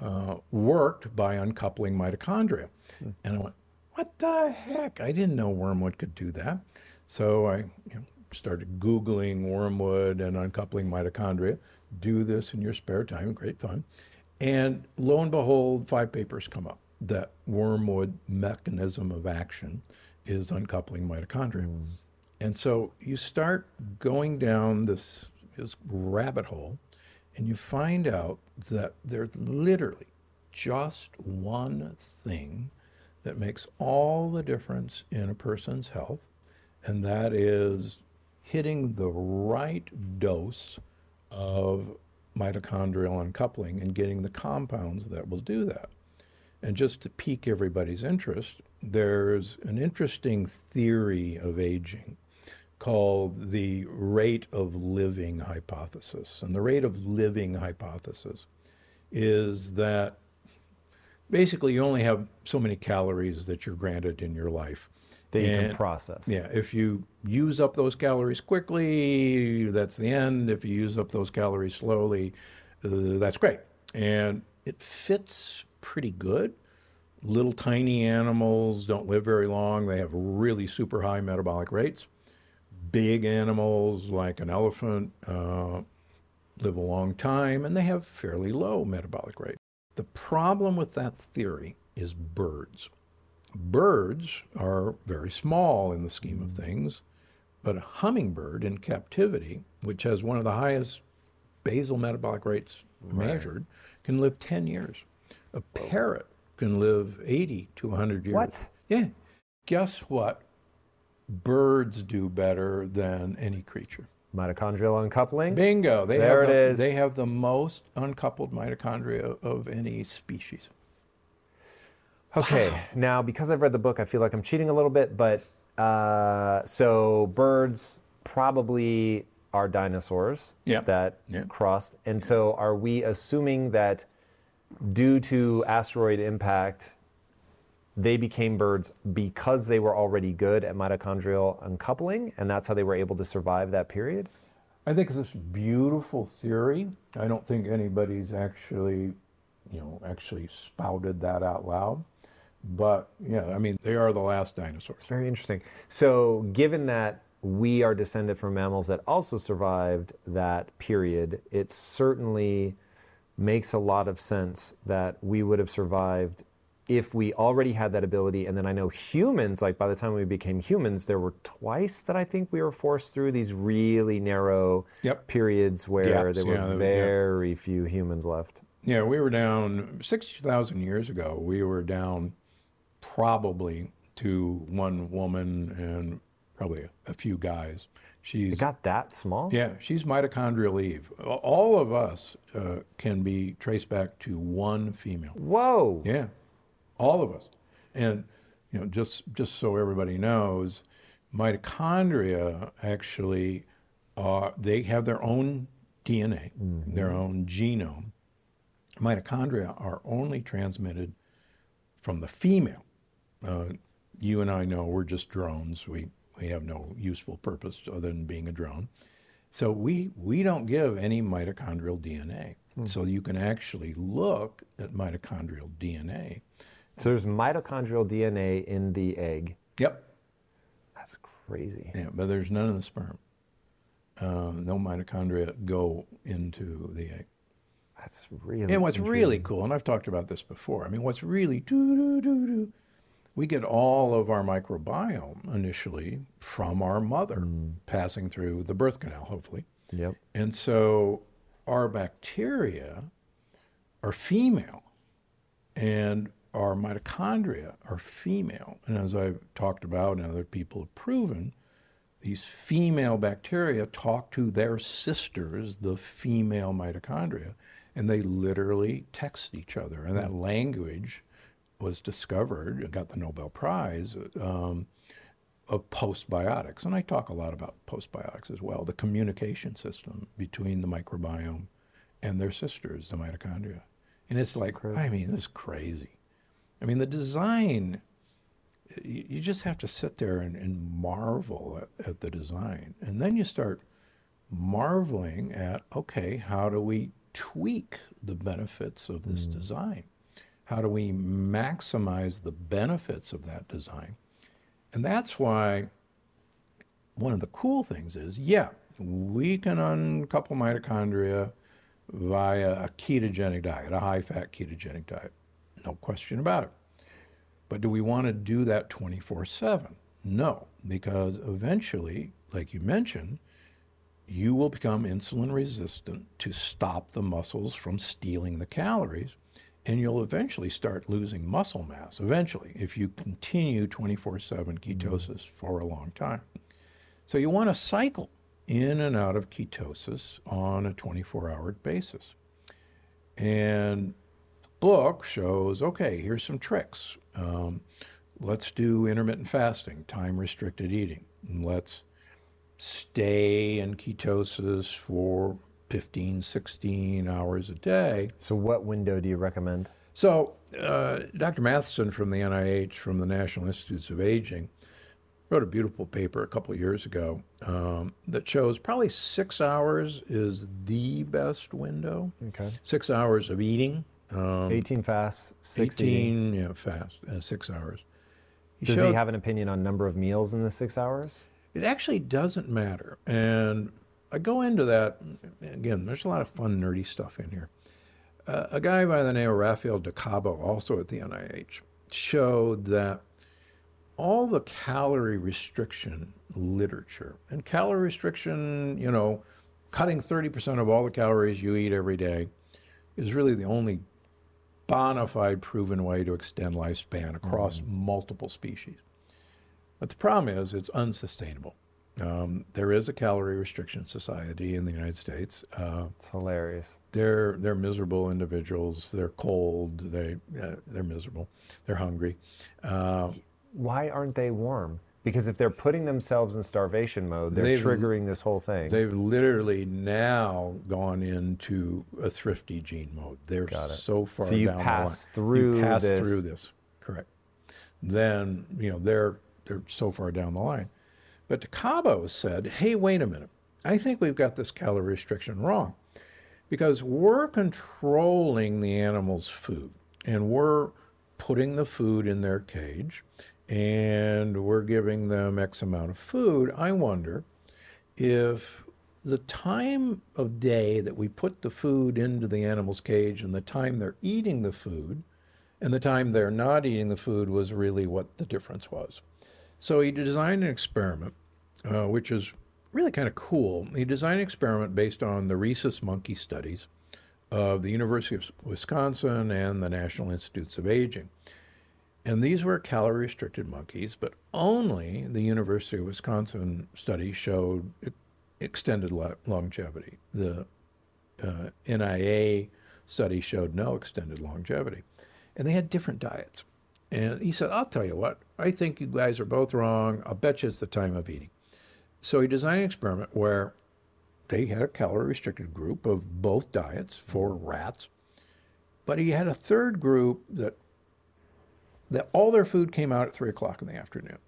[SPEAKER 1] uh, worked by uncoupling mitochondria. And I went, what the heck? I didn't know wormwood could do that. So I you know, started Googling wormwood and uncoupling mitochondria. Do this in your spare time, great fun. And lo and behold, five papers come up that wormwood mechanism of action is uncoupling mitochondria. And so you start going down this, this rabbit hole and you find out that there's literally just one thing that makes all the difference in a person's health, and that is hitting the right dose of mitochondrial uncoupling and getting the compounds that will do that. And just to pique everybody's interest, there's an interesting theory of aging called the rate of living hypothesis. And the rate of living hypothesis is that basically you only have so many calories that you're granted in your life.
[SPEAKER 2] That you can process.
[SPEAKER 1] Yeah, if you use up those calories quickly, that's the end. If you use up those calories slowly, uh, that's great. And it fits pretty good. Little tiny animals don't live very long. They have really super high metabolic rates. Big animals like an elephant uh, live a long time and they have fairly low metabolic rate. The problem with that theory is birds. Birds are very small in the scheme of things, but a hummingbird in captivity, which has one of the highest basal metabolic rates measured, can live 10 years. A parrot can live 80 to 100 years.
[SPEAKER 2] What?
[SPEAKER 1] Yeah. Guess what? Birds do better than any creature.
[SPEAKER 2] Mitochondrial uncoupling.
[SPEAKER 1] Bingo. They
[SPEAKER 2] There
[SPEAKER 1] have
[SPEAKER 2] it
[SPEAKER 1] the,
[SPEAKER 2] is.
[SPEAKER 1] They have the most uncoupled mitochondria of any species.
[SPEAKER 2] Okay, now because I've read the book, I feel like I'm cheating a little bit, but uh, so birds probably are dinosaurs
[SPEAKER 1] Yeah.
[SPEAKER 2] that
[SPEAKER 1] Yeah.
[SPEAKER 2] crossed. And so are we assuming that due to asteroid impact, they became birds because they were already good at mitochondrial uncoupling, and that's how they were able to survive that period?
[SPEAKER 1] I think it's this beautiful theory. I don't think anybody's actually, you know, actually spouted that out loud. But yeah, I mean, they are the last dinosaurs.
[SPEAKER 2] It's very interesting. So, given that we are descended from mammals that also survived that period, it certainly makes a lot of sense that we would have survived if we already had that ability. And then I know humans, like by the time we became humans, there were twice that I think we were forced through these really narrow
[SPEAKER 1] Yep.
[SPEAKER 2] periods where
[SPEAKER 1] Gaps,
[SPEAKER 2] there were
[SPEAKER 1] yeah,
[SPEAKER 2] very few humans left.
[SPEAKER 1] Yeah, we were down 60,000 years ago. We were down probably to one woman and probably a, a few guys. She's
[SPEAKER 2] It got that small?
[SPEAKER 1] Yeah, she's mitochondrial Eve. All of us uh, can be traced back to one female.
[SPEAKER 2] Whoa.
[SPEAKER 1] Yeah, all of us. And you know, just just so everybody knows, mitochondria actually are they have their own DNA, their own genome. Mitochondria are only transmitted from the female. Uh, you and I know we're just drones. We we have no useful purpose other than being a drone. So we we don't give any mitochondrial DNA. So you can actually look at mitochondrial DNA.
[SPEAKER 2] So there's mitochondrial DNA in the egg.
[SPEAKER 1] Yep.
[SPEAKER 2] That's crazy.
[SPEAKER 1] Yeah, but there's none in the sperm. Uh, no mitochondria go into the egg.
[SPEAKER 2] That's really
[SPEAKER 1] And what's really cool, and I've talked about this before. I mean, what's really doo doo doo doo. We get all of our microbiome initially from our mother, passing through the birth canal, hopefully.
[SPEAKER 2] Yep.
[SPEAKER 1] And so our bacteria are female and our mitochondria are female. And as I've talked about and other people have proven, these female bacteria talk to their sisters, the female mitochondria, and they literally text each other. And that language was discovered, and got the Nobel Prize, um, of postbiotics. And I talk a lot about postbiotics as well, the communication system between the microbiome and their sisters, the mitochondria. And it's like, I mean, this is crazy. I mean, the design you, just have to sit there and, and marvel at, at the design. And then you start marveling at okay, how do we tweak the benefits of this mm. design? How do we maximize the benefits of that design? And that's why one of the cool things is yeah, we can uncouple mitochondria via a ketogenic diet, a high fat ketogenic diet. No question about it. But do we want to do that 24 7? No, because eventually, like you mentioned, you will become insulin resistant to stop the muscles from stealing the calories, and you'll eventually start losing muscle mass, eventually, if you continue 24 7 mm-hmm. ketosis for a long time. So you want to cycle in and out of ketosis on a 24 hour basis. And book shows okay, here's some tricks. Um, let's do intermittent fasting, time restricted eating. And let's stay in ketosis for 15, 16 hours a day.
[SPEAKER 2] So, what window do you recommend?
[SPEAKER 1] So, uh, Dr. Mattson from the NIH, from the National Institutes of Aging, wrote a beautiful paper a couple of years ago um, that shows probably six hours is the best window.
[SPEAKER 2] Okay.
[SPEAKER 1] Six hours of eating. Um,
[SPEAKER 2] 18 fasts, 6 eating.
[SPEAKER 1] 18, yeah, fast, uh, six hours. He
[SPEAKER 2] Does
[SPEAKER 1] showed-
[SPEAKER 2] he have an opinion on number of meals in the six hours?
[SPEAKER 1] It actually doesn't matter. And I go into that, again, there's a lot of fun, nerdy stuff in here. Uh, a guy by the name of Rafael De Cabo, also at the NIH, showed that all the calorie restriction literature, and calorie restriction, you know, cutting 30% of all the calories you eat every day, is really the only bona fide proven way to extend lifespan across multiple species. But the problem is it's unsustainable. Um, there is a calorie restriction society in the United States. Uh,
[SPEAKER 2] It's hilarious.
[SPEAKER 1] they're they're miserable individuals. They're cold. They uh, they're miserable. They're hungry. Uh,
[SPEAKER 2] Why aren't they warm? Because if they're putting themselves in starvation mode, they're
[SPEAKER 1] They've-
[SPEAKER 2] triggering this whole thing.
[SPEAKER 1] they've literally now gone into a thrifty gene mode. They're
[SPEAKER 2] Got it.
[SPEAKER 1] so far
[SPEAKER 2] So you
[SPEAKER 1] down
[SPEAKER 2] pass
[SPEAKER 1] the line. you
[SPEAKER 2] through
[SPEAKER 1] pass
[SPEAKER 2] this-
[SPEAKER 1] through this. Correct. Then you know they're they're so far down the line. But Cabo said, "Hey, wait a minute. I think we've got this calorie restriction wrong." because we're controlling the animal's food and we're putting the food in their cage and we're giving them X amount of food. I wonder if the time of day that we put the food into the animal's cage and the time they're eating the food and the time they're not eating the food was really what the difference was. So he designed an experiment, uh, which is really kind of cool. He designed an experiment based on the rhesus monkey studies of the University of Wisconsin and the National Institutes of Aging. And these were calorie restricted monkeys, but only the University of Wisconsin study showed extended lo- longevity. The uh, NIA study showed no extended longevity. And they had different diets. And he said, I'll tell you what, I think you guys are both wrong. I'll bet you it's the time of eating. So he designed an experiment where they had a calorie restricted group of both diets for rats, but he had a third group that that all their food came out at three o'clock in the afternoon,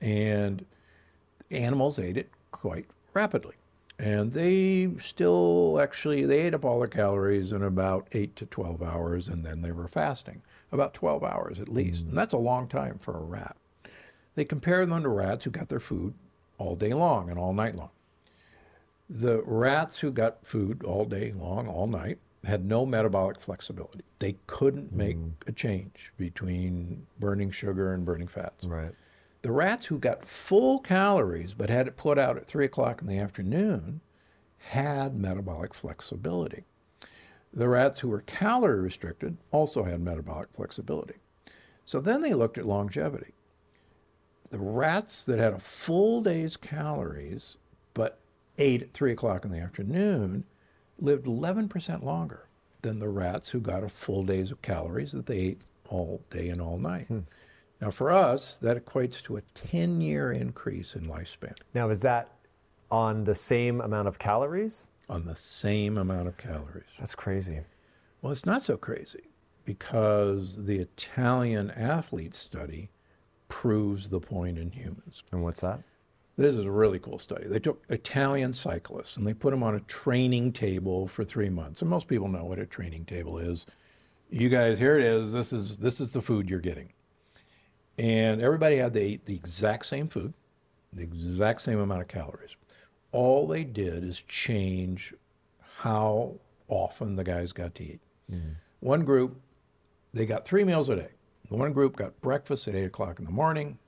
[SPEAKER 1] and animals ate it quite rapidly, and they still actually they ate up all their calories in about eight to twelve hours, and then they were fasting about twelve hours at least, mm. and that's a long time for a rat. They compared them to rats who got their food all day long and all night long. The rats who got food all day long, all night, had no metabolic flexibility. They couldn't make mm. a change between burning sugar and burning fats.
[SPEAKER 2] right.
[SPEAKER 1] The rats who got full calories but had it put out at three o'clock in the afternoon had metabolic flexibility. The rats who were calorie restricted also had metabolic flexibility. So then they looked at longevity. The rats that had a full day's calories but ate at three o'clock in the afternoon lived 11% longer than the rats who got a full day's of calories that they ate all day and all night. Hmm. Now, for us, that equates to a 10 year increase in lifespan
[SPEAKER 2] Now, is that on the same amount of calories?
[SPEAKER 1] on the same amount of calories.
[SPEAKER 2] That's crazy.
[SPEAKER 1] Well, it's not so crazy because the Italian athlete study proves the point in humans.
[SPEAKER 2] And what's that?
[SPEAKER 1] This is a really cool study. They took Italian cyclists and they put them on a training table for three months. And most people know what a training table is. You guys, here it is. This is this is the food you're getting. And everybody had to eat the exact same food, the exact same amount of calories. All they did is change how often the guys got to eat. Mm-hmm. One group, they got three meals a day. One group got breakfast at eight o'clock in the morning,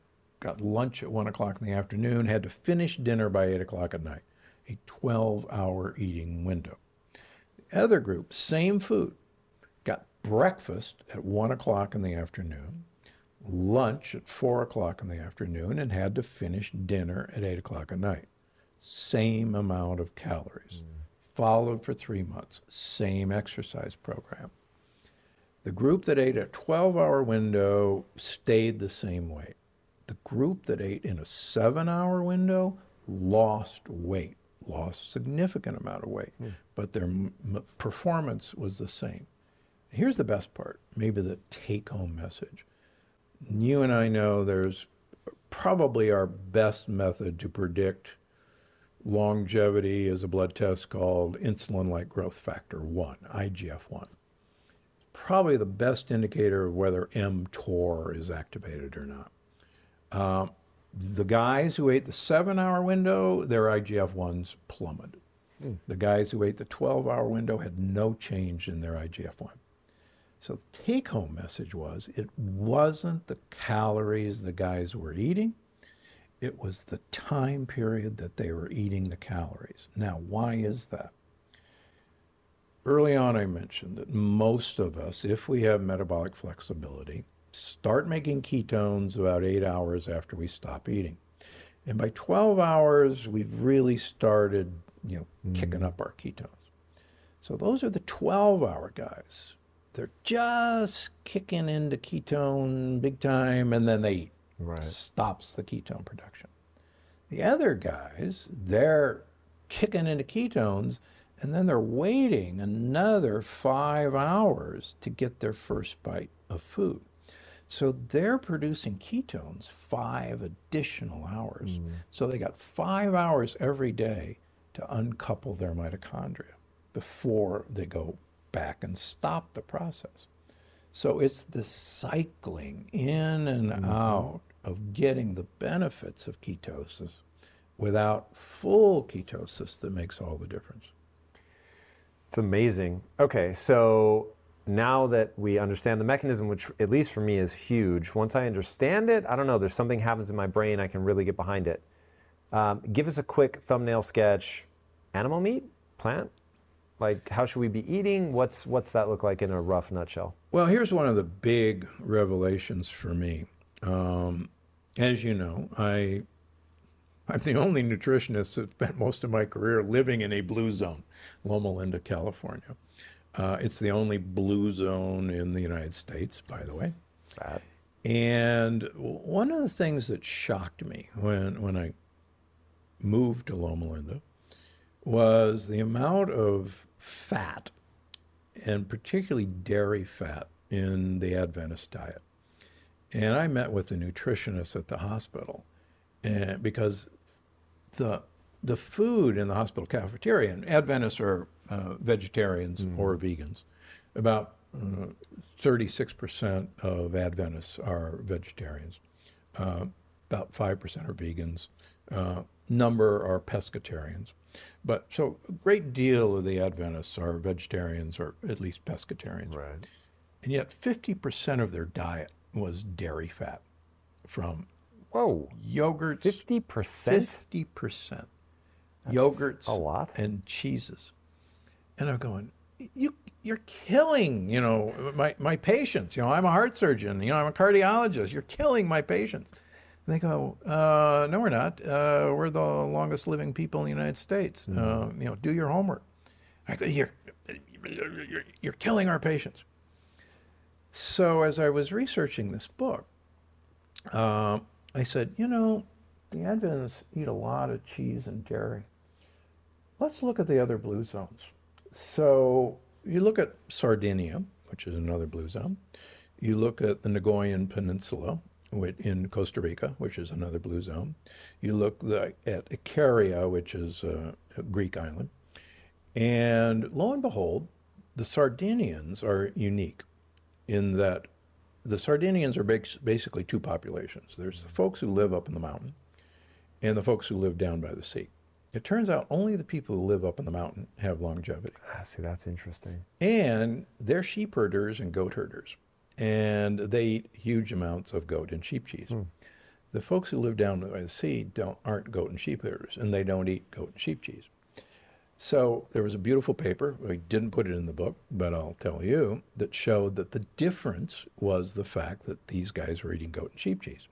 [SPEAKER 1] got lunch at one o'clock in the afternoon, had to finish dinner by eight o'clock at night. A 12 hour eating window. The other group, same food, got breakfast at one o'clock in the afternoon, lunch at four o'clock in the afternoon, and had to finish dinner at eight o'clock at night. Same amount of calories. Followed for three months. Same exercise program. The group that ate a 12 hour window stayed the same weight. The group that ate in a seven hour window lost weight, lost significant amount of weight, hmm. but their m- m- performance was the same. Here's the best part, maybe the take home message. You and I know there's probably our best method to predict longevity is a blood test called insulin like growth factor 1, IGF 1 probably the best indicator of whether mTOR is activated or not. Um, the guys who ate the seven hour window, their IGF 1s plummeted. The guys who ate the 12 hour window had no change in their IGF 1. So the take home message was it wasn't the calories the guys were eating, it was the time period that they were eating the calories. Now, why is that? Early on, I mentioned that most of us, if we have metabolic flexibility, start making ketones about eight hours after we stop eating. And by 12 hours, we've really started, you know, hmm. kicking up our ketones. So those are the 12 hour guys. They're just kicking into ketone big time and then they eat.
[SPEAKER 2] Right.
[SPEAKER 1] Stops the ketone production. The other guys, they're kicking into ketones and then they're waiting another five hours to get their first bite of food. So they're producing ketones five additional hours. Hmm. So they got five hours every day to uncouple their mitochondria before they go back and stop the process. So it's the cycling in and mm-hmm. out of getting the benefits of ketosis without full ketosis that makes all the difference.
[SPEAKER 2] It's amazing. Okay, so now that we understand the mechanism, which at least for me is huge, once I understand it, I don't know, there's something happens in my brain, I can really get behind it. Um, give us a quick thumbnail sketch. Animal meat? Plant? Like, how should we be eating? What's what's that look like in a rough nutshell?
[SPEAKER 1] Well, here's one of the big revelations for me. Um, as you know, I I'm the only nutritionist that spent most of my career living in a blue zone, Loma Linda, California. Uh, it's the only blue zone in the United States, by the way.
[SPEAKER 2] Sad.
[SPEAKER 1] And one of the things that shocked me when, when I moved to Loma Linda was the amount of fat, and particularly dairy fat, in the Adventist diet. And I met with a nutritionist at the hospital, and because the the food in the hospital cafeteria, and Adventists are uh, vegetarians or vegans. About uh, 36% of Adventists are vegetarians. Uh, about 5% are vegans. Uh, number are pescatarians. But so a great deal of the Adventists are vegetarians or at least pescatarians.
[SPEAKER 2] Right.
[SPEAKER 1] And yet 50% of their diet was dairy fat from
[SPEAKER 2] Whoa.
[SPEAKER 1] yogurts.
[SPEAKER 2] 50%?
[SPEAKER 1] 50% yogurts
[SPEAKER 2] a lot.
[SPEAKER 1] and cheeses. And I'm going, you you're killing, you know, my, my patients. You know, I'm a heart surgeon, you know, I'm a cardiologist. You're killing my patients. And they go, uh, no, we're not. Uh, we're the longest living people in the United States. Uh, you know, do your homework. I go, you're, you're, you're killing our patients. So as I was researching this book, uh, I said, you know, the Adventists eat a lot of cheese and dairy. Let's look at the other blue zones. So you look at Sardinia, which is another blue zone. You look at the Nicoyan Peninsula, in Costa Rica, which is another blue zone. You look at Icaria, which is a Greek island. And lo and behold, the Sardinians are unique in that the Sardinians are basically two populations. There's the folks who live up in the mountain and the folks who live down by the sea. It turns out only the people who live up in the mountain have longevity.
[SPEAKER 2] Ah, see, that's interesting.
[SPEAKER 1] And they're sheep herders and goat herders. And they eat huge amounts of goat and sheep cheese. Hmm. The folks who live down by the sea don't, aren't goat and sheep herders, and they don't eat goat and sheep cheese. So there was a beautiful paper, we didn't put it in the book, but I'll tell you, that showed that the difference was the fact that these guys were eating goat and sheep cheese.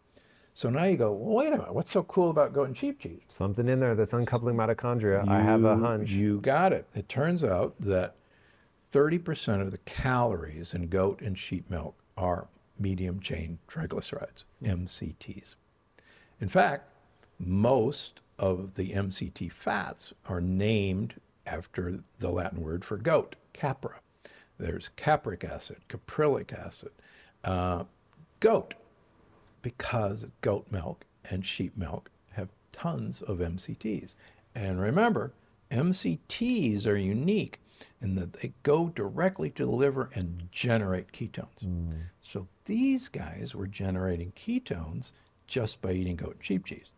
[SPEAKER 1] So now you go, well, wait a minute, what's so cool about goat and sheep cheese?
[SPEAKER 2] Something in there that's uncoupling mitochondria. You, I have a hunch.
[SPEAKER 1] You got it. It turns out that 30% of the calories in goat and sheep milk are medium chain triglycerides, MCTs. In fact, most of the MCT fats are named after the Latin word for goat, capra. There's capric acid, caprylic acid, uh, goat, because goat milk and sheep milk have tons of MCTs. And remember, MCTs are unique in that they go directly to the liver and generate ketones. Mm. So these guys were generating ketones just by eating goat and sheep cheese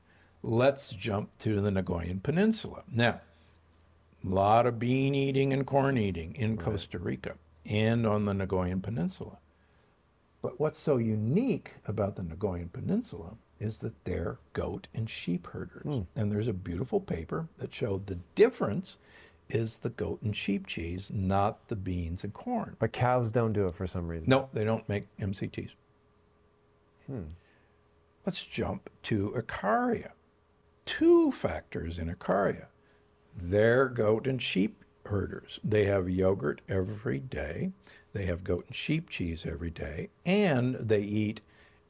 [SPEAKER 1] let's jump to the Nicoyan Peninsula. Now, a lot of bean eating and corn eating in right. Costa Rica and on the Nicoyan Peninsula. But what's so unique about the Nicoyan Peninsula is that they're goat and sheep herders. Mm. And there's a beautiful paper that showed the difference is the goat and sheep cheese, not the beans and corn.
[SPEAKER 2] But cows don't do it for some reason.
[SPEAKER 1] No, they don't make MCTs. Hmm. Let's jump to Icaria two factors in Icaria. They're goat and sheep herders. They have yogurt every day. They have goat and sheep cheese every day. And they eat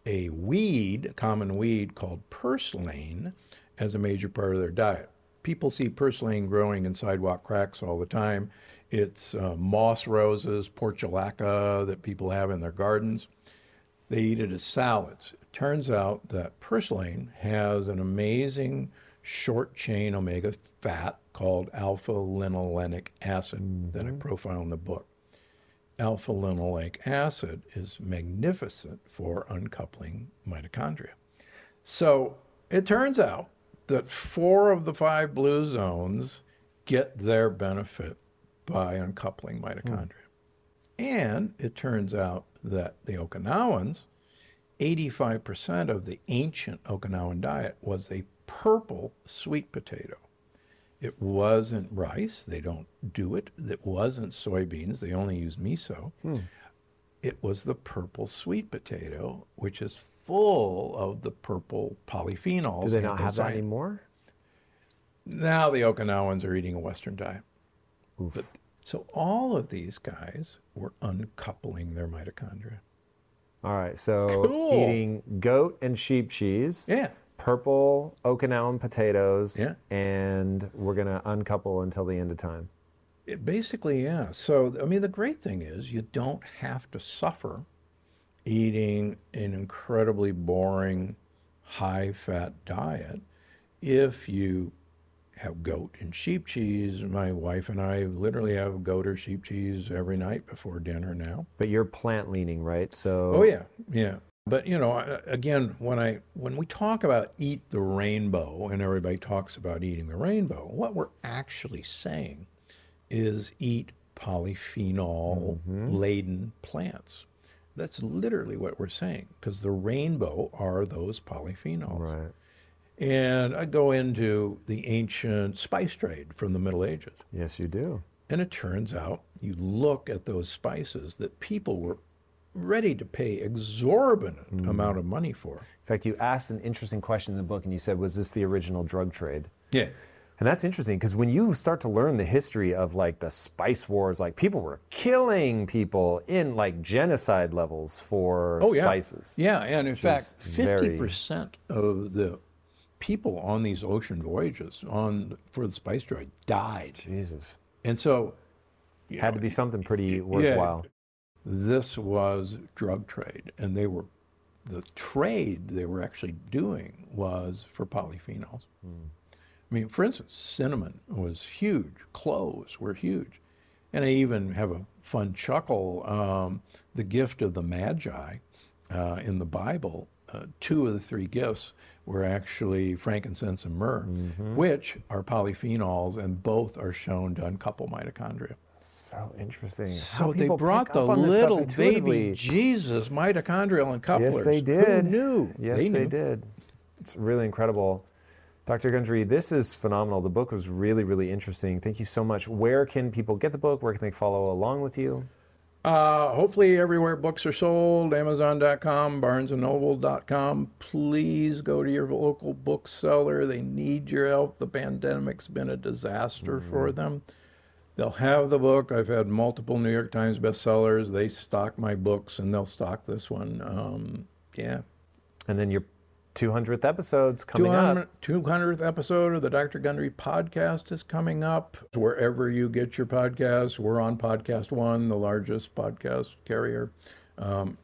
[SPEAKER 1] a weed, a common weed called purslane, as a major part of their diet. People see purslane growing in sidewalk cracks all the time. It's uh, moss roses, portulaca that people have in their gardens. They eat it as salads. It turns out that purslane has an amazing short chain omega fat called alpha linolenic acid mm-hmm. that I mm-hmm. profile in the book. Alpha linolenic acid is magnificent for uncoupling mitochondria. So it turns out that four of the five blue zones get their benefit by uncoupling mitochondria. Mm. And it turns out that the Okinawans, 85% of the ancient Okinawan diet was a purple sweet potato. It wasn't rice, they don't do it. It wasn't soybeans, they only use miso. Hmm. It was the purple sweet potato, which is full of the purple polyphenols.
[SPEAKER 2] Do they not have that anymore?
[SPEAKER 1] Now the Okinawans are eating a Western diet. But so all of these guys were uncoupling their mitochondria.
[SPEAKER 2] All right, so cool. eating goat and sheep cheese.
[SPEAKER 1] Yeah.
[SPEAKER 2] Purple Okinawan potatoes. Yeah. And we're going to uncouple until the end of time.
[SPEAKER 1] It basically, yeah. So, I mean, the great thing is you don't have to suffer eating an incredibly boring, high fat diet if you have goat and sheep cheese. My wife and I literally have goat or sheep cheese every night before dinner now.
[SPEAKER 2] But you're plant leaning, right? So
[SPEAKER 1] Oh yeah, yeah. But you know, again, when I when we talk about eat the rainbow and everybody talks about eating the rainbow, what we're actually saying is eat polyphenol laden mm-hmm. plants. That's literally what we're saying because the rainbow are those polyphenols.
[SPEAKER 2] Right.
[SPEAKER 1] And I go into the ancient spice trade from the Middle Ages.
[SPEAKER 2] Yes, you do.
[SPEAKER 1] And it turns out you look at those spices that people were ready to pay exorbitant mm. amount of money for.
[SPEAKER 2] In fact, you asked an interesting question in the book and you said, was this the original drug trade?
[SPEAKER 1] Yeah.
[SPEAKER 2] And that's interesting because when you start to learn the history of like the spice wars, like people were killing people in like genocide levels for
[SPEAKER 1] oh,
[SPEAKER 2] spices.
[SPEAKER 1] Yeah, yeah. and in fact, 50% of the people on these ocean voyages on for the spice trade died.
[SPEAKER 2] Jesus.
[SPEAKER 1] And so
[SPEAKER 2] had know, to be something pretty worthwhile.
[SPEAKER 1] Yeah, this was drug trade, and they were the trade they were actually doing was for polyphenols. I mean, for instance, cinnamon was huge, cloves were huge. And I even have a fun chuckle. Um, the gift of the Magi uh, in the Bible, uh, two of the three gifts were actually frankincense and myrrh, which are polyphenols, and both are shown to uncouple mitochondria.
[SPEAKER 2] So interesting.
[SPEAKER 1] So they brought the little baby Jesus mitochondrial uncouplers.
[SPEAKER 2] Yes, they did.
[SPEAKER 1] Who knew?
[SPEAKER 2] Yes, they,
[SPEAKER 1] knew.
[SPEAKER 2] did. It's really incredible. Dr. Gundry, this is phenomenal. The book was really, really interesting. Thank you so much. Where can people get the book? Where can they follow along with you?
[SPEAKER 1] Uh, hopefully, everywhere books are sold Amazon.com, BarnesandNoble.com. Please go to your local bookseller. They need your help. The pandemic's been a disaster for them. They'll have the book. I've had multiple New York Times bestsellers. They stock my books and they'll stock this one. Um, yeah.
[SPEAKER 2] And then your 200th episode's coming up.
[SPEAKER 1] 200th episode of the Dr. Gundry podcast is coming up. Wherever you get your podcasts, we're on Podcast One, the largest podcast carrier. Um,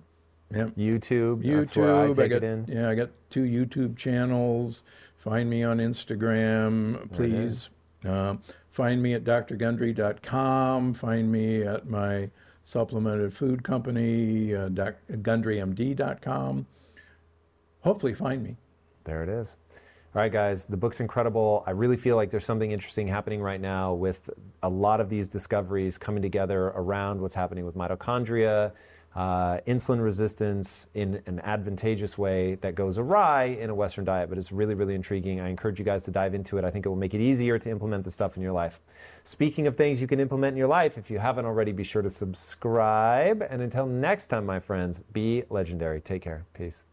[SPEAKER 1] yeah.
[SPEAKER 2] YouTube.
[SPEAKER 1] YouTube.
[SPEAKER 2] That's where I take
[SPEAKER 1] got,
[SPEAKER 2] it in.
[SPEAKER 1] Yeah, I got two YouTube channels. Find me on Instagram, please. Um, find me at drgundry.com. Find me at my supplemented food company, uh, doc- gundrymd.com. Hopefully, find me.
[SPEAKER 2] There it is. All right, guys, the book's incredible. I really feel like there's something interesting happening right now with a lot of these discoveries coming together around what's happening with mitochondria, uh, insulin resistance in an advantageous way that goes awry in a Western diet, but it's really, really intriguing. I encourage you guys to dive into it. I think it will make it easier to implement the stuff in your life. Speaking of things you can implement in your life, if you haven't already, be sure to subscribe. And until next time, my friends, be legendary. Take care. Peace.